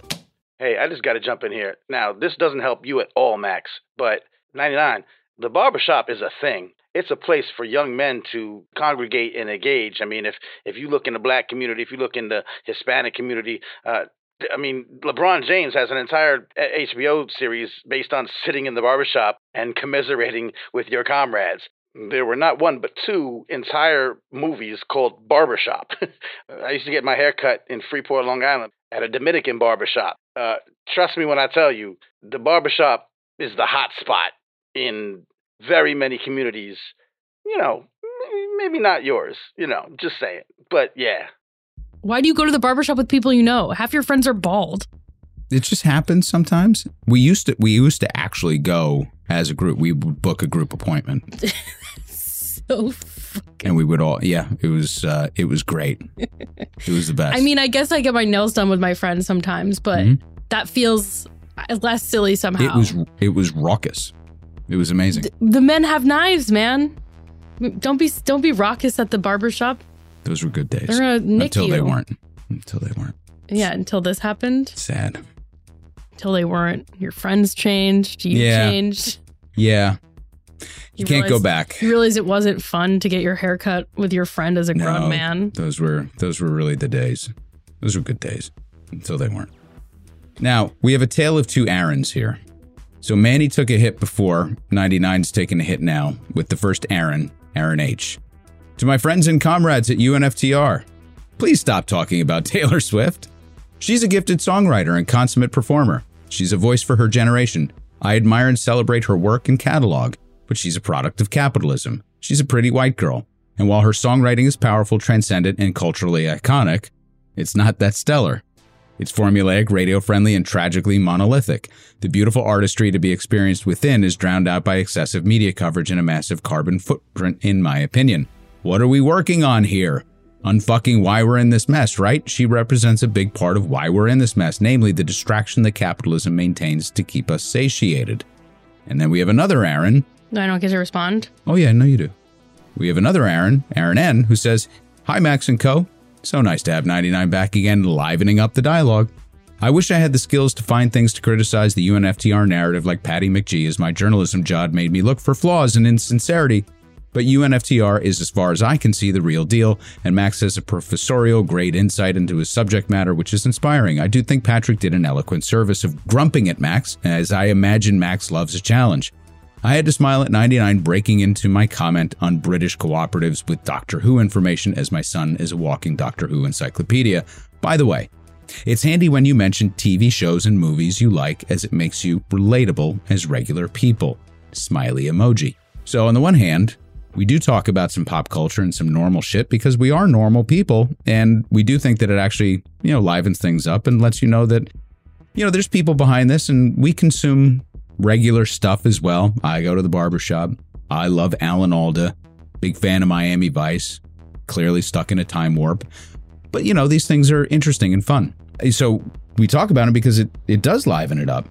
Hey, I just got to jump in here. Now, this doesn't help you at all, Max, but 99, the barbershop is a thing. It's a place for young men to congregate and engage. I mean, if if you look in the black community, if you look in the Hispanic community, uh, I mean, LeBron James has an entire uh, HBO series based on sitting in the barbershop and commiserating with your comrades. There were not one but two entire movies called Barbershop. *laughs* I used to get my hair cut in Freeport, Long Island at a Dominican barbershop. Uh, trust me when I tell you, the barbershop is the hot spot in very many communities. You know, maybe not yours, you know, just saying. But yeah. Why do you go to the barber shop with people you know? Half your friends are bald. It just happens sometimes. We used to we used to actually go as a group. We would book a group appointment, *laughs* So, f- and we would all yeah. It was uh, it was great. It was the *laughs* best. I mean, I guess I get my nails done with my friends sometimes, but Mhm. that feels less silly somehow. it was it was raucous. It was amazing. the men have knives, man. Don't be don't be raucous at the barber shop. Those were good days. They're gonna nick Until you. they weren't. Until they weren't. Yeah, until this happened. Sad. Until they weren't. Your friends changed. You Yeah. changed. Yeah. You, You can't go back. You realize it wasn't fun to get your hair cut with your friend as a grown man. Those were those were really the days. Those were good days until they weren't. Now, we have a tale of two Aarons here. So Manny took a hit before, 99's taking a hit now, with the first Aaron, Aaron H. To my friends and comrades at UNFTR, please stop talking about *laughs* Taylor Swift. She's a gifted songwriter and consummate performer. She's a voice for her generation. I admire and celebrate her work and catalog, but she's a product of capitalism. She's a pretty white girl. And while her songwriting is powerful, transcendent, and culturally iconic, it's not that stellar. It's formulaic, radio friendly, and tragically monolithic. The beautiful artistry to be experienced within is drowned out by excessive media coverage and a massive carbon footprint, in my opinion. What are we working on here? Unfucking why we're in this mess, right? She represents a big part of why we're in this mess, namely the distraction that capitalism maintains to keep us satiated. And then we have another Aaron. I don't get to respond. Oh, yeah, no, you do. We have another Aaron, Aaron N, who says, Hi, Max and Co. So nice to have 99 back again, livening up the dialogue. I wish I had the skills to find things to criticize the UNFTR narrative like Patty McGee, as my journalism job made me look for flaws and insincerity. But UNFTR is, as far as I can see, the real deal, and Max has a professorial grade insight into his subject matter, which is inspiring. I do think Patrick did an eloquent service of grumping at Max, as I imagine Max loves a challenge. I had to smile at 99 breaking into my comment on British cooperatives with Doctor Who information as my son is a walking Doctor Who encyclopedia. By the way, it's handy when you mention TV shows and movies you like as it makes you relatable as regular people. Smiley emoji. So, on the one hand, we do talk about some pop culture and some normal shit because we are normal people and we do think that it actually, you know, livens things up and lets you know that you know, there's people behind this and we consume regular stuff as well. I go to the barbershop. I love Alan Alda. Big fan of Miami Vice. Clearly stuck in a time warp. But you know, these things are interesting and fun. So we talk about it because it, it does liven it up.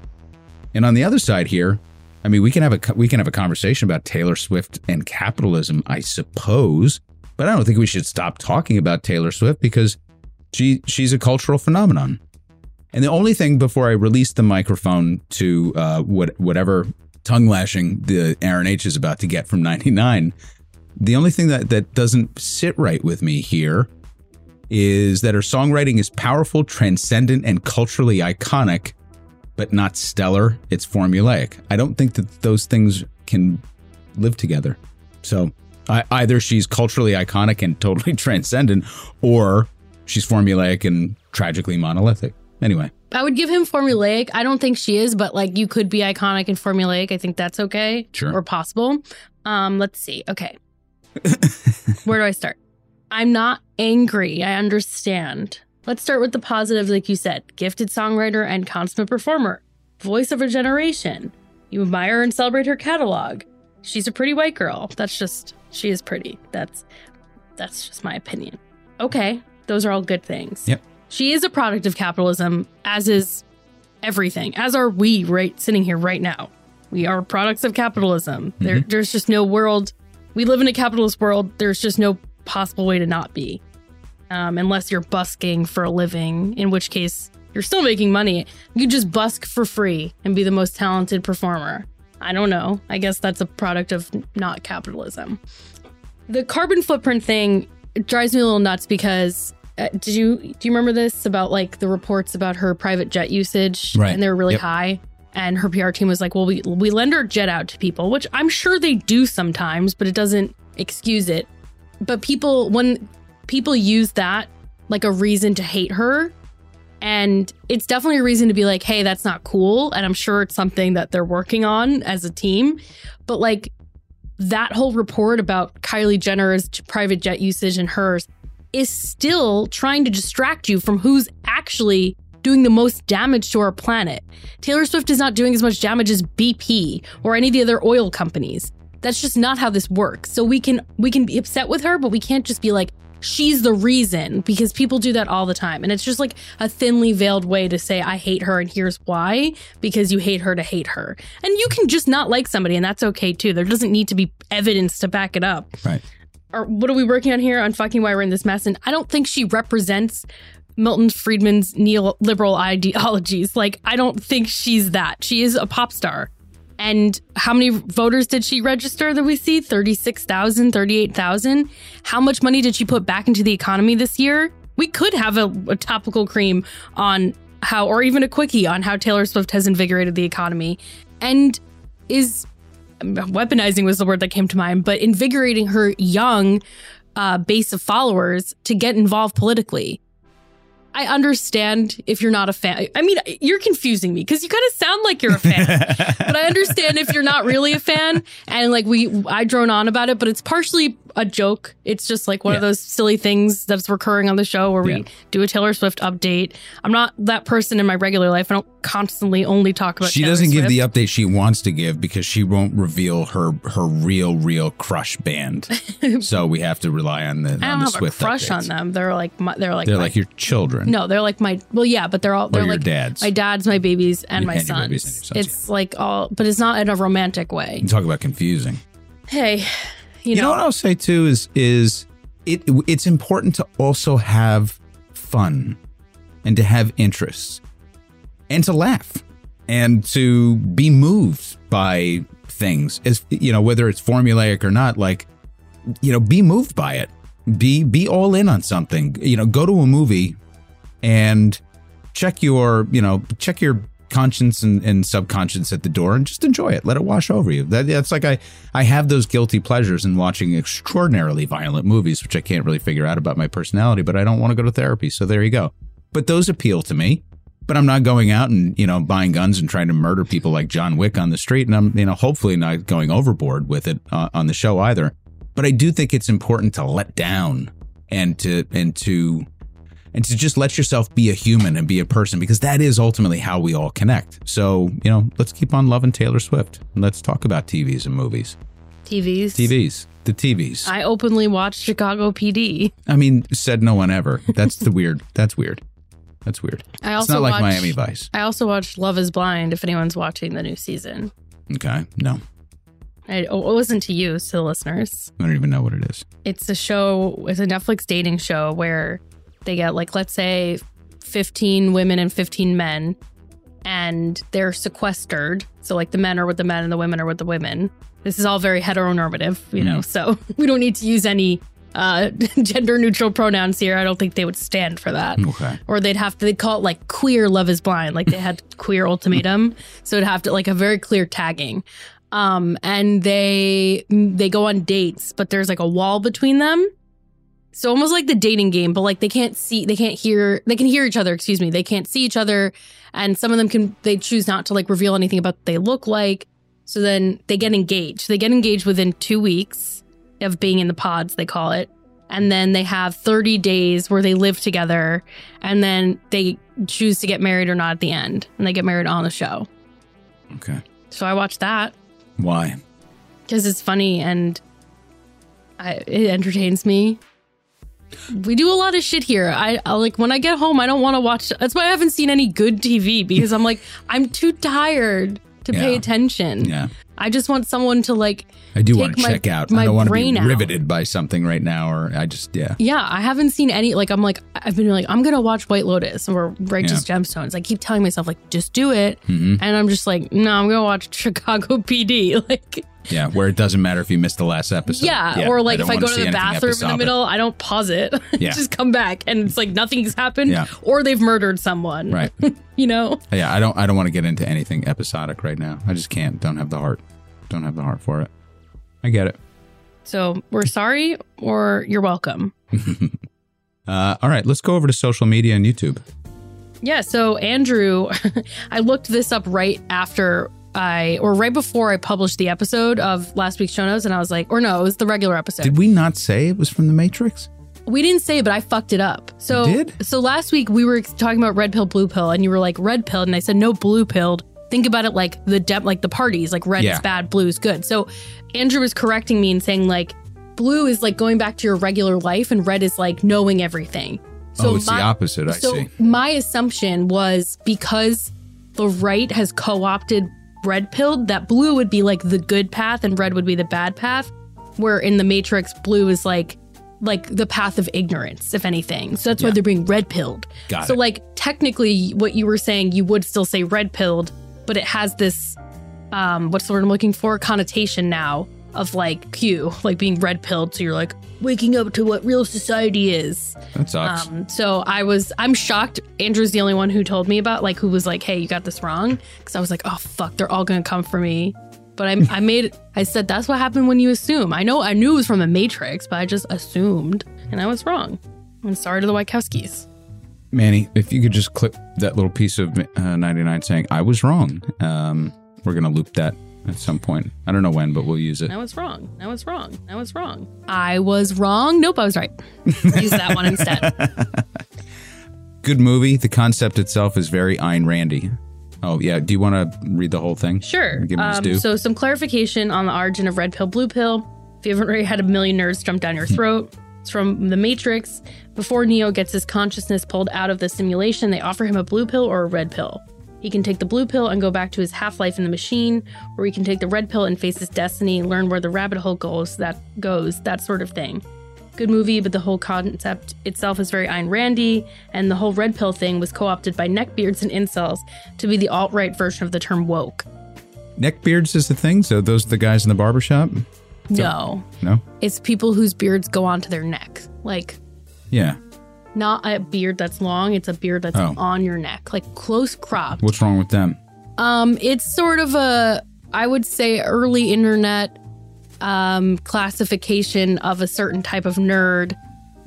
And on the other side here, I mean, we can have a we can have a conversation about Taylor Swift and capitalism, I suppose, but I don't think we should stop talking about Taylor Swift because she she's a cultural phenomenon. And the only thing before I release the microphone to uh, what whatever tongue lashing the Aaron H is about to get from 99, the only thing that that doesn't sit right with me here is that her songwriting is powerful, transcendent, and culturally iconic, but not stellar. It's formulaic. I don't think that those things can live together. So I, either she's culturally iconic and totally *laughs* transcendent, or she's formulaic and tragically monolithic. Anyway, I would give him formulaic. I don't think she is, but like you could be iconic and formulaic. I think that's okay. Sure. Or possible. Um, let's see. Okay. *laughs* Where do I start? I'm not angry. I understand. Let's start with the positives, like you said. Gifted songwriter and consummate performer. Voice of a generation. You admire and celebrate her catalog. She's a pretty white girl. That's just she is pretty. That's that's just my opinion. Okay. Those are all good things. Yep. She is a product of capitalism, as is everything, as are we right sitting here right now. We are products of capitalism. There, there's just no world. We live in a capitalist world. There's just no possible way to not be, um, unless you're busking for a living, in which case you're still making money. You just busk for free and be the most talented performer. I don't know. I guess that's a product of not capitalism. The carbon footprint thing drives me a little nuts because uh, did you do you remember this about like the reports about her private jet usage Right. and they were really Yep. high and her PR team was like, "Well, we we lend our jet out to people," which I'm sure they do sometimes, but it doesn't excuse it. But people when people use that like a reason to hate her and it's definitely a reason to be like, "Hey, that's not cool." And I'm sure it's something that they're working on as a team. But like that whole report about Kylie Jenner's private jet usage and hers is still trying to distract you from who's actually doing the most damage to our planet. Taylor Swift is not doing as much damage as BP or any of the other oil companies. That's just not how this works. So we can we can be upset with her, but we can't just be like she's the reason because people do that all the time. And it's just like a thinly veiled way to say I hate her and here's why because you hate her to hate her. And you can just not like somebody and that's okay too. There doesn't need to be evidence to back it up right. Or what are we working on here on fucking why we're in this mess? And I don't think she represents Milton Friedman's neoliberal ideologies. Like, I don't think she's that. She is a pop star. And how many voters did she register that we see? 36,000, 38,000. How much money did she put back into the economy this year? We could have a, a topical cream on how, or even a quickie on how Taylor Swift has invigorated the economy and is weaponizing was the word that came to mind, but invigorating her young uh, base of followers to get involved politically. I understand if you're not a fan. I mean, you're confusing me because you kind of sound like you're a fan, *laughs* but I understand if you're not really a fan. And like we, I drone on about it, but it's partially a joke. It's just like one of those silly things that's recurring on the show where Yeah. we do a Taylor Swift update. I'm not that person in my regular life. I don't constantly only talk about. She Taylor doesn't give the update she wants to give because she won't reveal her her real real crush band. *laughs* so we have to rely on the I don't the have Swift a crush on them. They're like my, they're like They're my- like your children. no, they're like my well, yeah, but they're all they're your like dads. My dad's, my babies, and my sons. and your sons, it's like all, but it's not in a romantic way. You talk about confusing. Hey, you, You know know, what I'll say too is is it it's important to also have fun and to have interests and to laugh and to be moved by things. As you know whether it's formulaic or not like you know be moved by it. Be be all in on something. You know go to a movie and check your you know check your conscience and, and subconscious at the door and just enjoy it. Let it wash over you. That, that's like i i have those guilty pleasures in watching extraordinarily violent movies which i can't really figure out about my personality but i don't want to go to therapy. So there you go. But those appeal to me. But i'm not going out and you know buying guns and trying to murder people like john wick on the street. And i'm you know hopefully not going overboard with it uh, on the show either. But i do think it's important to let down and to and to and to just let yourself be a human and be a person because that is ultimately how we all connect. So, you know, let's keep on loving Taylor Swift and let's talk about TVs and movies. TVs. TVs, the TVs. I, openly watched Chicago PD. I mean, said no one ever. That's the weird. That's weird. That's weird. I It's also not like watched, Miami Vice. I also watched Love Is Blind. If anyone's watching the new season, Okay. No, I, oh, it wasn't to you, to the listeners. I don't even know what it is. It's a show. It's a Netflix dating show where they get like let's say 15 women and 15 men and they're sequestered so like the men are with the men and the women are with the women this is all very heteronormative you know so *laughs* we don't need to use any uh, *laughs* gender neutral pronouns here. I don't think they would stand for that. Okay. Or they'd have to they call it like queer love is blind. Like they had *laughs* queer ultimatum. So it'd have to like a very clear tagging. Um, and they they go on dates, but there's like a wall between them. So almost like the dating game, but like they can't see, they can't hear, they can hear each other. Excuse me, they can't see each other, and some of them can. They choose not to like reveal anything about what they look like. So then they get engaged. They get engaged within two weeks of being in the pods, they call it, and then they have 30 days where they live together, and then they choose to get married or not at the end, and they get married on the show. Okay. So I watched that Why? because it's funny and I, it entertains me. We do a lot of shit here. I, I like when I get home, I don't want to watch. That's why I haven't seen any good TV because I'm like *laughs* I'm too tired to pay attention. Yeah. I just want someone to like. I do want to my- check out. my I don't want to be brain out. riveted by something right now, or I just yeah. Yeah, I haven't seen any. Like I'm like I've been like I'm gonna watch White Lotus or Righteous Gemstones. I keep telling myself like just do it, Mhm. and I'm just like no, I'm gonna watch Chicago PD. *laughs* Like Yeah, where it doesn't matter if you missed the last episode. Yeah, or like I if I go to the bathroom in the middle, I don't pause it. *laughs* Yeah. Just come back and it's like nothing's happened Yeah. or they've murdered someone. Right. *laughs* You know? Yeah, I don't. I don't want to get into anything episodic right now. I just can't. Don't have the heart. Don't have the heart for it. I get it. So we're sorry or you're welcome. *laughs* Uh, all right, let's go over to social media and YouTube. Yeah, so Andrew, I looked this up right after I or right before I published the episode of last week's show notes and I was like, or no, it was the regular episode. Did we not say it was from the Matrix? We didn't say, it, but I fucked it up. So, You did? so last week we were talking about red pill, blue pill, and you were like red pill, and I said no, blue pill. Think about it like the de- like the parties, like red Yeah. is bad, blue is good. So Andrew was correcting me and saying like blue is like going back to your regular life, and red is like knowing everything. So oh, it's my- the opposite. I so see. my assumption was because the right has co-opted red pilled, that blue would be like the good path and red would be the bad path. Where in the Matrix, blue is like like the path of ignorance, if anything. So that's why they're being red pilled. So it. like technically, what you were saying, you would still say red pilled, but it has this um what's the word I'm looking for connotation now of like Q, like being red pilled. So you're like waking up to what real society is. That sucks. Um, so I was, I'm shocked. Andrew's the only one who told me about, like, who was like, "Hey, you got this wrong," because I was like, "Oh fuck, they're all gonna come for me." But I, *laughs* I made, I said that's what happened when you assume. I know, I knew it was from the Matrix, but I just assumed, and I was wrong. I'm sorry to the Wachowskis. Manny, if you could just clip that little piece of uh, 99 saying, I was wrong. Um, we're going to loop that at some point. I don't know when, but we'll use it. I was wrong. I was wrong. I was wrong. I was wrong. Nope, I was right. *laughs* Use that one instead. *laughs* Good movie. The concept itself is very Ayn Randy. Oh, yeah. Do you want to read the whole thing? Sure. Give him Um, due. so, some clarification on the origin of red pill, blue pill. If you haven't already had a million nerds jump down your throat, it's from The Matrix. Before Neo gets his consciousness pulled out of the simulation, they offer him a blue pill or a red pill. He can take the blue pill and go back to his half life in the machine, or he can take the red pill and face his destiny, learn where the rabbit hole goes, that goes, that sort of thing. Good movie, but the whole concept itself is very Ayn Randy, and the whole red pill thing was co opted by neckbeards and incels to be the alt right version of the term woke. Neckbeards is the thing. So those are the guys in the barbershop? No, No? it's people whose beards go onto their neck. Like, Yeah. Not a beard that's long, it's a beard that's Oh. on your neck, like close cropped. What's wrong with them? Um, it's sort of a, I would say, early internet um, classification of a certain type of nerd.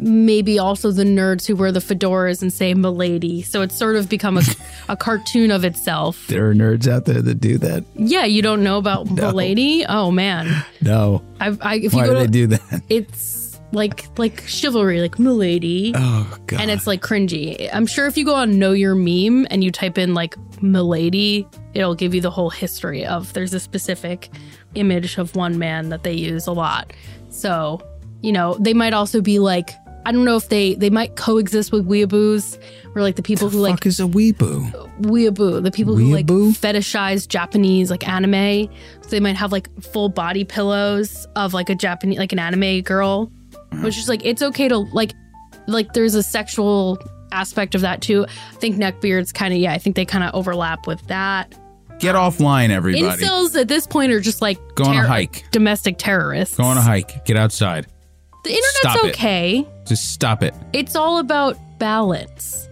Maybe also the nerds who wear the fedoras and say "milady." So it's sort of become a, *laughs* a cartoon of itself. There are nerds out there that do that. Yeah, you don't know about milady? Oh man, No. I, I if you Why go do to, they do that? it's like like chivalry, like milady. Oh, God. and it's like cringy. I'm sure if you go on Know Your Meme and you type in like Milady, it'll give you the whole history of there's a specific image of one man that they use a lot. So, you know, they might also be like I don't know if they they might coexist with weeaboos or like the people who like fuck is a weeaboo? weeaboo, the people who like Weeaboo? fetishize Japanese like anime. So they might have like full body pillows of like a Japanese like an anime girl, which is like it's okay to like like there's a sexual aspect of that too. I think neckbeards kind of yeah, I think they kind of overlap with that. Get offline, everybody. Incels at this point are just like Go on a hike. domestic terrorists. Go on a hike. Get outside. The internet's Stop it. okay. Just stop it. It's all about balance.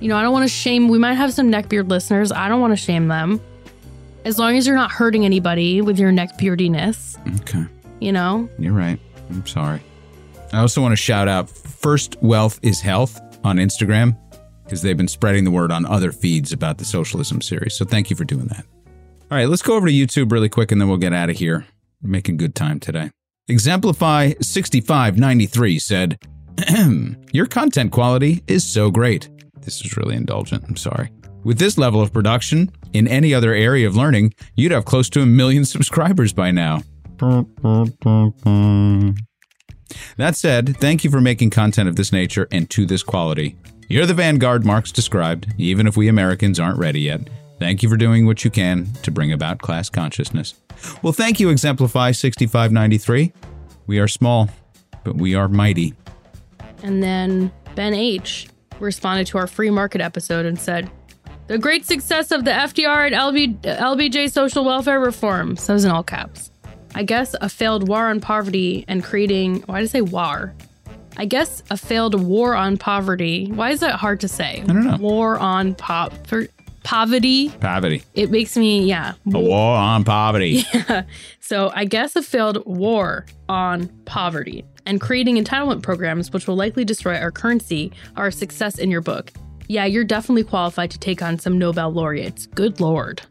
You know, I don't want to shame. We might have some neckbeard listeners. I don't want to shame them. As long as you're not hurting anybody with your neckbeardiness, Okay. you know. You're right. I'm sorry. I also want to shout out First Wealth is Health on Instagram because they've been spreading the word on other feeds about the socialism series. So thank you for doing that. All right, let's go over to YouTube really quick and then we'll get out of here. We're making good time today. Exemplify 6593 said, *clears throat* Your content quality is so great. This is really indulgent. I'm sorry. With this level of production, in any other area of learning, you'd have close to a million subscribers by now. That said, thank you for making content of this nature and to this quality. You're the vanguard Marx described, even if we Americans aren't ready yet. Thank you for doing what you can to bring about class consciousness. Well, thank you, Exemplify 6593. We are small, but we are mighty. And then Ben H responded to our free market episode and said, The great success of the FDR and LB, LBJ social welfare reforms. It was in all caps. I guess a failed war on poverty and creating, why did I say war? I guess a failed war on poverty. Why is that hard to say? I don't know. War on pop poverty. Poverty. It makes me, yeah. A war on poverty. *laughs* Yeah. So I guess a failed war on poverty and creating entitlement programs, which will likely destroy our currency, are a success in your book. Yeah, you're definitely qualified to take on some Nobel laureates. Good lord.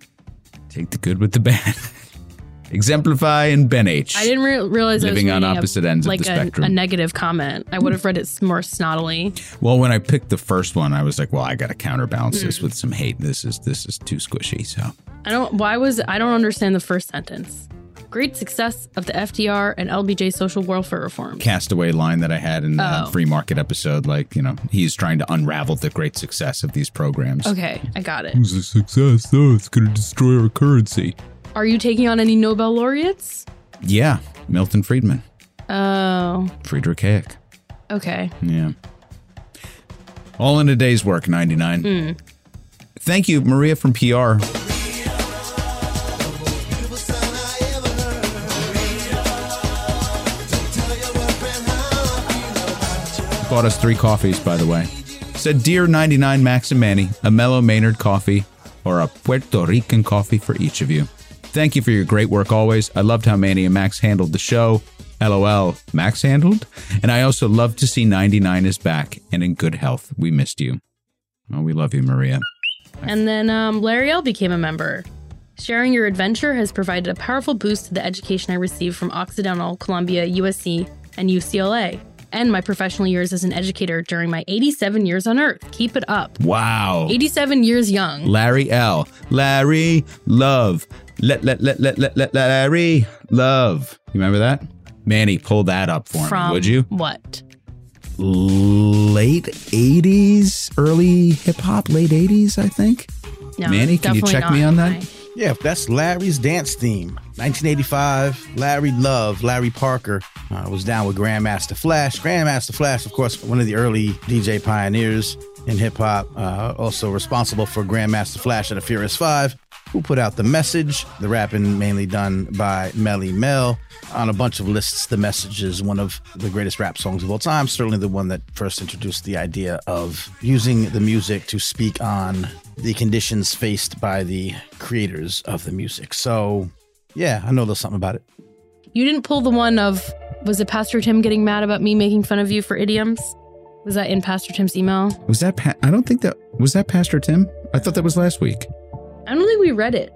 Take the good with the bad. *laughs* Exemplify and Ben H. I didn't re- realize Living I was on reading a- opposite ends of the a, spectrum. a negative comment. I would have read it more snottily. Well, when I picked the first one, I was like, "Well, I got to counterbalance this hmm. with some hate. This is this is too squishy." So I don't. Why was I don't understand the first sentence. Great success of the FDR and LBJ social welfare reform. castaway line that I had in the Oh. free market episode, like you know, he's trying to unravel the great success of these programs. Okay, I got it. Oh, it's a success, though. It's going to destroy our currency. Are you taking on any Nobel laureates? Yeah, Milton Friedman, Oh, Friedrich Hayek. okay. Yeah. All in a day's work, 99. Hmm. Thank you, Maria from PR. Bought us three coffees, by the way. Said, Dear 99 Max and Manny, a mellow Maynard coffee or a Puerto Rican coffee for each of you. Thank you for your great work always. I loved how Manny and Max handled the show. LOL, Max handled? And I also love to see 99 is back and in good health. We missed you. We love you, Maria. And then um, Larry L became a member. Sharing your adventure has provided a powerful boost to the education I received from Occidental, Columbia, USC, and UCLA, and my professional years as an educator during my 87 years on Earth. Keep it up. Wow. 87 years young. Larry L. Larry Love. Let, let, let, let, let, let, Larry Love. You remember that? Manny, pull that up for From me, would you? What? Late 80s, early hip hop, late 80s, I think. No, Manny, can you check me on that? Yeah, that's Larry's dance theme. 1985, Larry Love, Larry Parker uh, was down with Grandmaster Flash. Grandmaster Flash, of course, one of the early DJ pioneers in hip hop, uh, also responsible for Grandmaster Flash and the Furious Five, who put out The Message, the rapping mainly done by Melle Mel. On a bunch of lists, The Message is one of the greatest rap songs of all time, certainly the one that first introduced the idea of using the music to speak on the conditions faced by the creators of the music. So, yeah, I know a little something about it. You didn't pull the one of, was it Pastor Tim getting mad about me making fun of you for idioms? Was that in Pastor Tim's email? Was that, pa- I don't think that, was that Pastor Tim? I thought that was last week. I don't think we read it.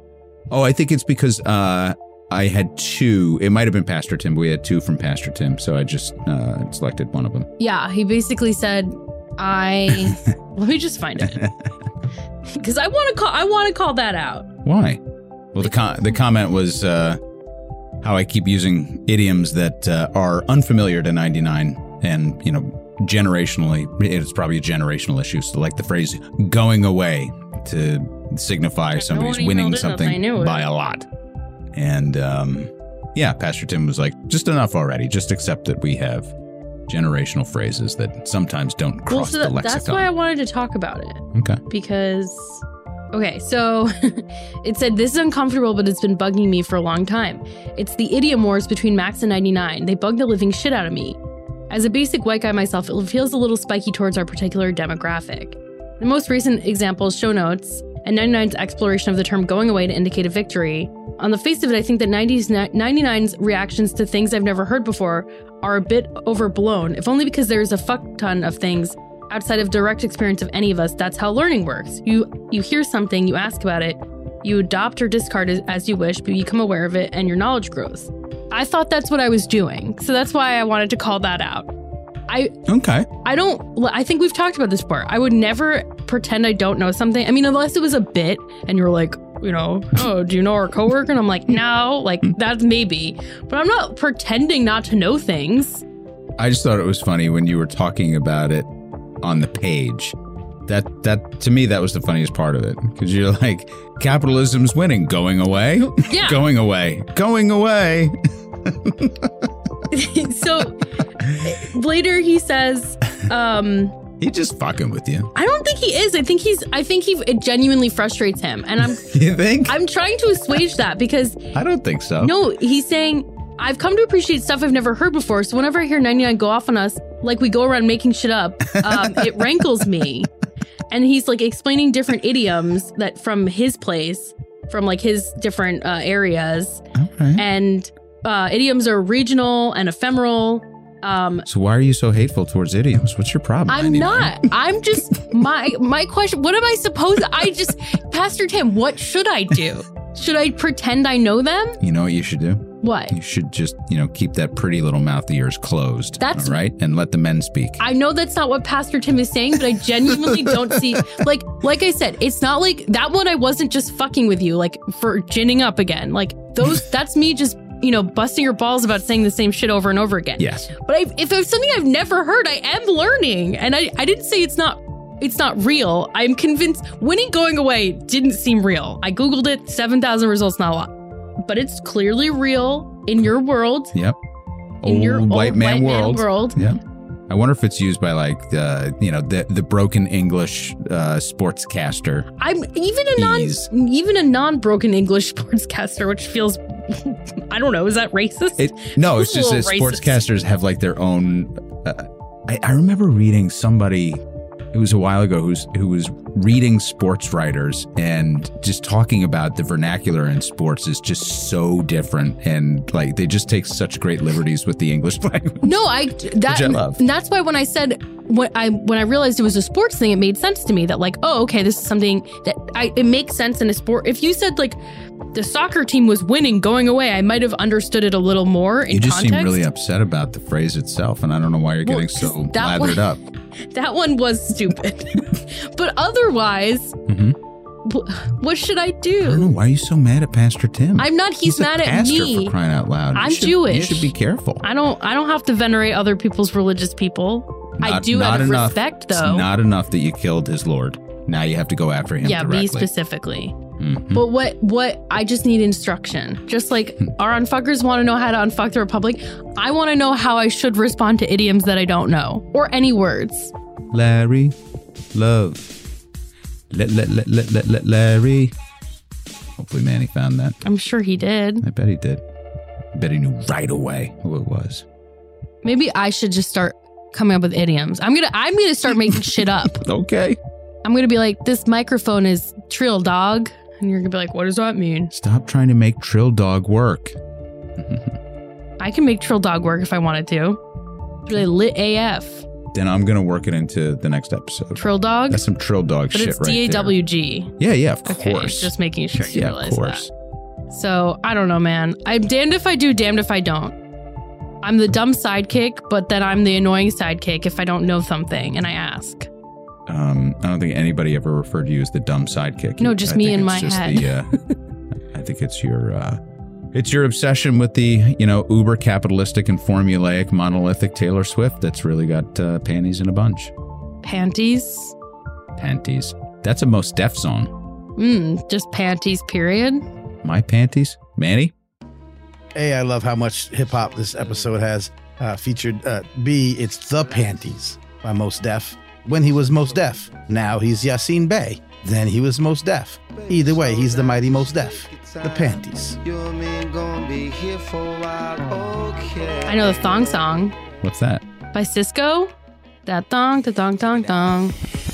Oh, I think it's because uh, I had two. It might have been Pastor Tim, but we had two from Pastor Tim. So I just uh, selected one of them. Yeah, he basically said, "I." *laughs* let me just find it *laughs* because I want to call. I want to call that out. Why? Well, the com- the comment was uh, how I keep using idioms that uh, are unfamiliar to 99, and you know, generationally, it's probably a generational issue. So, like the phrase "going away" to signify somebody's winning emailed in if I something by a lot. And um, yeah, Pastor Tim was like, "Just enough already. Just accept that we have." Generational phrases that sometimes don't cross well, so the that- lexicon. that's why I wanted to talk about it okay. because. Okay, so *laughs* it said this is uncomfortable, but it's been bugging me for a long time. It's the idiom wars between Max and 99. They bug the living shit out of me. As a basic white guy myself, it feels a little spiky towards our particular demographic. The most recent examples, show notes and 99's exploration of the term going away to indicate a victory. On the face of it, I think that 90's, 99's reactions to things I've never heard before are a bit overblown, if only because there's a fuck ton of things outside of direct experience of any of us. That's how learning works. You you hear something, you ask about it, you adopt or discard it as you wish, but you become aware of it and your knowledge grows. I thought that's what I was doing. So that's why I wanted to call that out. I Okay. I don't I think we've talked about this before. I would never pretend I don't know something. I mean, unless it was a bit and you're like, you know, oh, do you know our coworker? And I'm like, no, like that's maybe. But I'm not pretending not to know things. I just thought it was funny when you were talking about it on the page. That that to me that was the funniest part of it because you're like capitalism's winning, going away, Yeah. *laughs* going away, going away. *laughs* so later he says, um, He's just fucking with you. I don't think he is. I think he's I think he it genuinely frustrates him. And I'm *laughs* You think? I'm trying to assuage that because I don't think so. No, he's saying, I've come to appreciate stuff I've never heard before. So whenever I hear 99 go off on us, like we go around making shit up, um, *laughs* it rankles me. And he's like explaining different idioms that from his place, from like his different uh, areas. Okay. And uh, idioms are regional and ephemeral. Um, So why are you so hateful towards idioms? What's your problem? I'm 99? not. I'm just my my question. What am I supposed? I just Pastor Tim. What should I do? Should I pretend I know them? You know what you should do? What? You should just, you know, keep that pretty little mouth of yours closed. That's- right, and let the men speak. I know that's not what Pastor Tim is saying, but I genuinely *laughs* don't see like like I said, it's not like that one I wasn't just fucking with you like for ginning up again. Like those that's me just, you know, busting your balls about saying the same shit over and over again. yes. But I, if it's something I've never heard, I am learning. And I, I didn't say it's not it's not real. I'm convinced winning going away didn't seem real. I googled it, 7,000 results not a lot. But it's clearly real in your world, Yep. in your Old old white man world. world. Yep. I wonder if it's used by like the you know the the broken English uh, sportscaster. I'm even a non Ease. even a non broken English *laughs* sportscaster, which feels I don't know, is that racist? It no, it's It's just that racist. sportscasters have like their own. Uh, I, I remember reading somebody. It was a while ago who's who was reading sports writers and just talking about the vernacular in sports is just so different and like they just take such great liberties with the English *laughs* language. no, I that I love. and that's why when I said when I when I realized it was a sports thing, it made sense to me that like, oh, okay, this is something that I it makes sense in a sport. If you said like the soccer team was winning going away, I might have understood it a little more in You just context. seem really upset about the phrase itself, and I don't know why you're Well, getting so that lathered one- up. That one was stupid. *laughs* but otherwise, Mhm. wh- what should I I don't know why are you so mad at Pastor Tim. I'm not. He's, a mad at me. for crying out loud. You I'm should- Jewish. You should be careful. I don't. I don't have to venerate other people's religious people. I do not out of enough. respect, It's though. not enough that you killed his lord. Now you have to go after him yeah, directly. me specifically. Mhm. But what? What? I just need instruction. Just like Hmm. our unfuckers want to know how to unfuck the republic, I want to know how I should respond to idioms that I don't know or any words. Larry, love. Let, let, let, let, let, let Larry. Hopefully, Manny found that. I'm sure he did. I bet he did. I bet he knew right away who it was. Maybe I should just start coming up with idioms. I'm gonna. I'm gonna start making shit up. *laughs* Okay. I'm gonna be like, this microphone is trill dog, and you're gonna be like, what does that mean? Stop trying to make Trill Dog work. I can make trill dog work if I wanted to. Really lit AF. Then I'm going to work it into the next episode. Trill dog. That's some Trill Dog but shit it's right D A there. W G. Yeah, yeah, of Okay, course. just making sure you yeah, realize of course. that. So I don't know, man. I'm damned if I do, damned if I don't. I'm the dumb sidekick, but then I'm the annoying sidekick if I don't know something and I ask. Um, I don't think anybody ever referred to you as the dumb sidekick. No, just I me think in my just head. The, uh, *laughs* I think it's your, uh, it's your obsession with the, you know, uber capitalistic and formulaic monolithic Taylor Swift that's really got uh, panties in a bunch. Panties. Panties. That's a Mos Def song. Mm, just panties, period. My panties, Manny. A, I love how much hip hop this episode has uh, featured. Uh, B, it's The Panties by Mos Def. When he was Mos Def, Now he's Yasiin Bey. Then he was Mos Def. Either way, he's the mighty Mos Def. The Panties. I know the thong song. What's that? by Sisqo. That thong, the thong, thong, thong.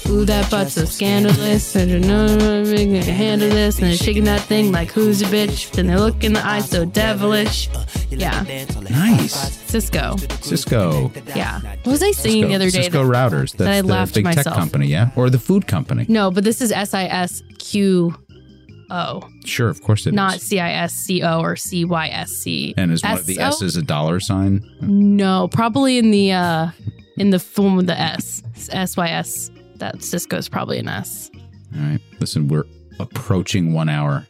Ooh, that butt's so scandalous. I don't know I can handle this. And they're shaking that thing like who's a bitch. Then they look in the eye so devilish. Yeah, Nice. Sisqo. Sisqo. Yeah. What was I singing Cisco, the other day? Cisco routers. That's that I the laughed to big tech myself. company, yeah? Or the food company. No, but this is S I S Q O, Sure, of course it is. not C I S C O or C Y S C. And is one of the SO? S's a dollar sign? No, probably in the uh in the form with the S. S Y S. That Sisqo's probably an S. All right. Listen, we're approaching one hour.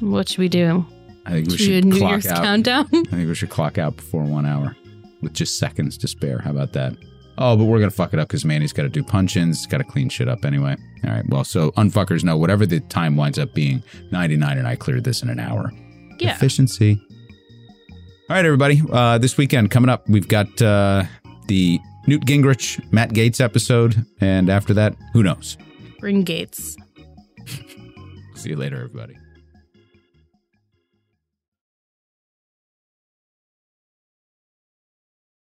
What should we do? I think we Should we do a should New clock Year's out. countdown? *laughs* I think we should clock out before one hour with just seconds to spare. How about that? Oh, but we're going to fuck it up because Manny's got to do punch ins, got to clean shit up anyway. All right. Well, so unfuckers know whatever the time winds up being, 99 and I cleared this in an hour. yeah. Efficiency. All right, everybody. Uh, this weekend coming up, we've got uh, the Newt Gingrich, Matt Gaetz episode. And after that, who knows? Bring gates. *laughs* See you later, everybody.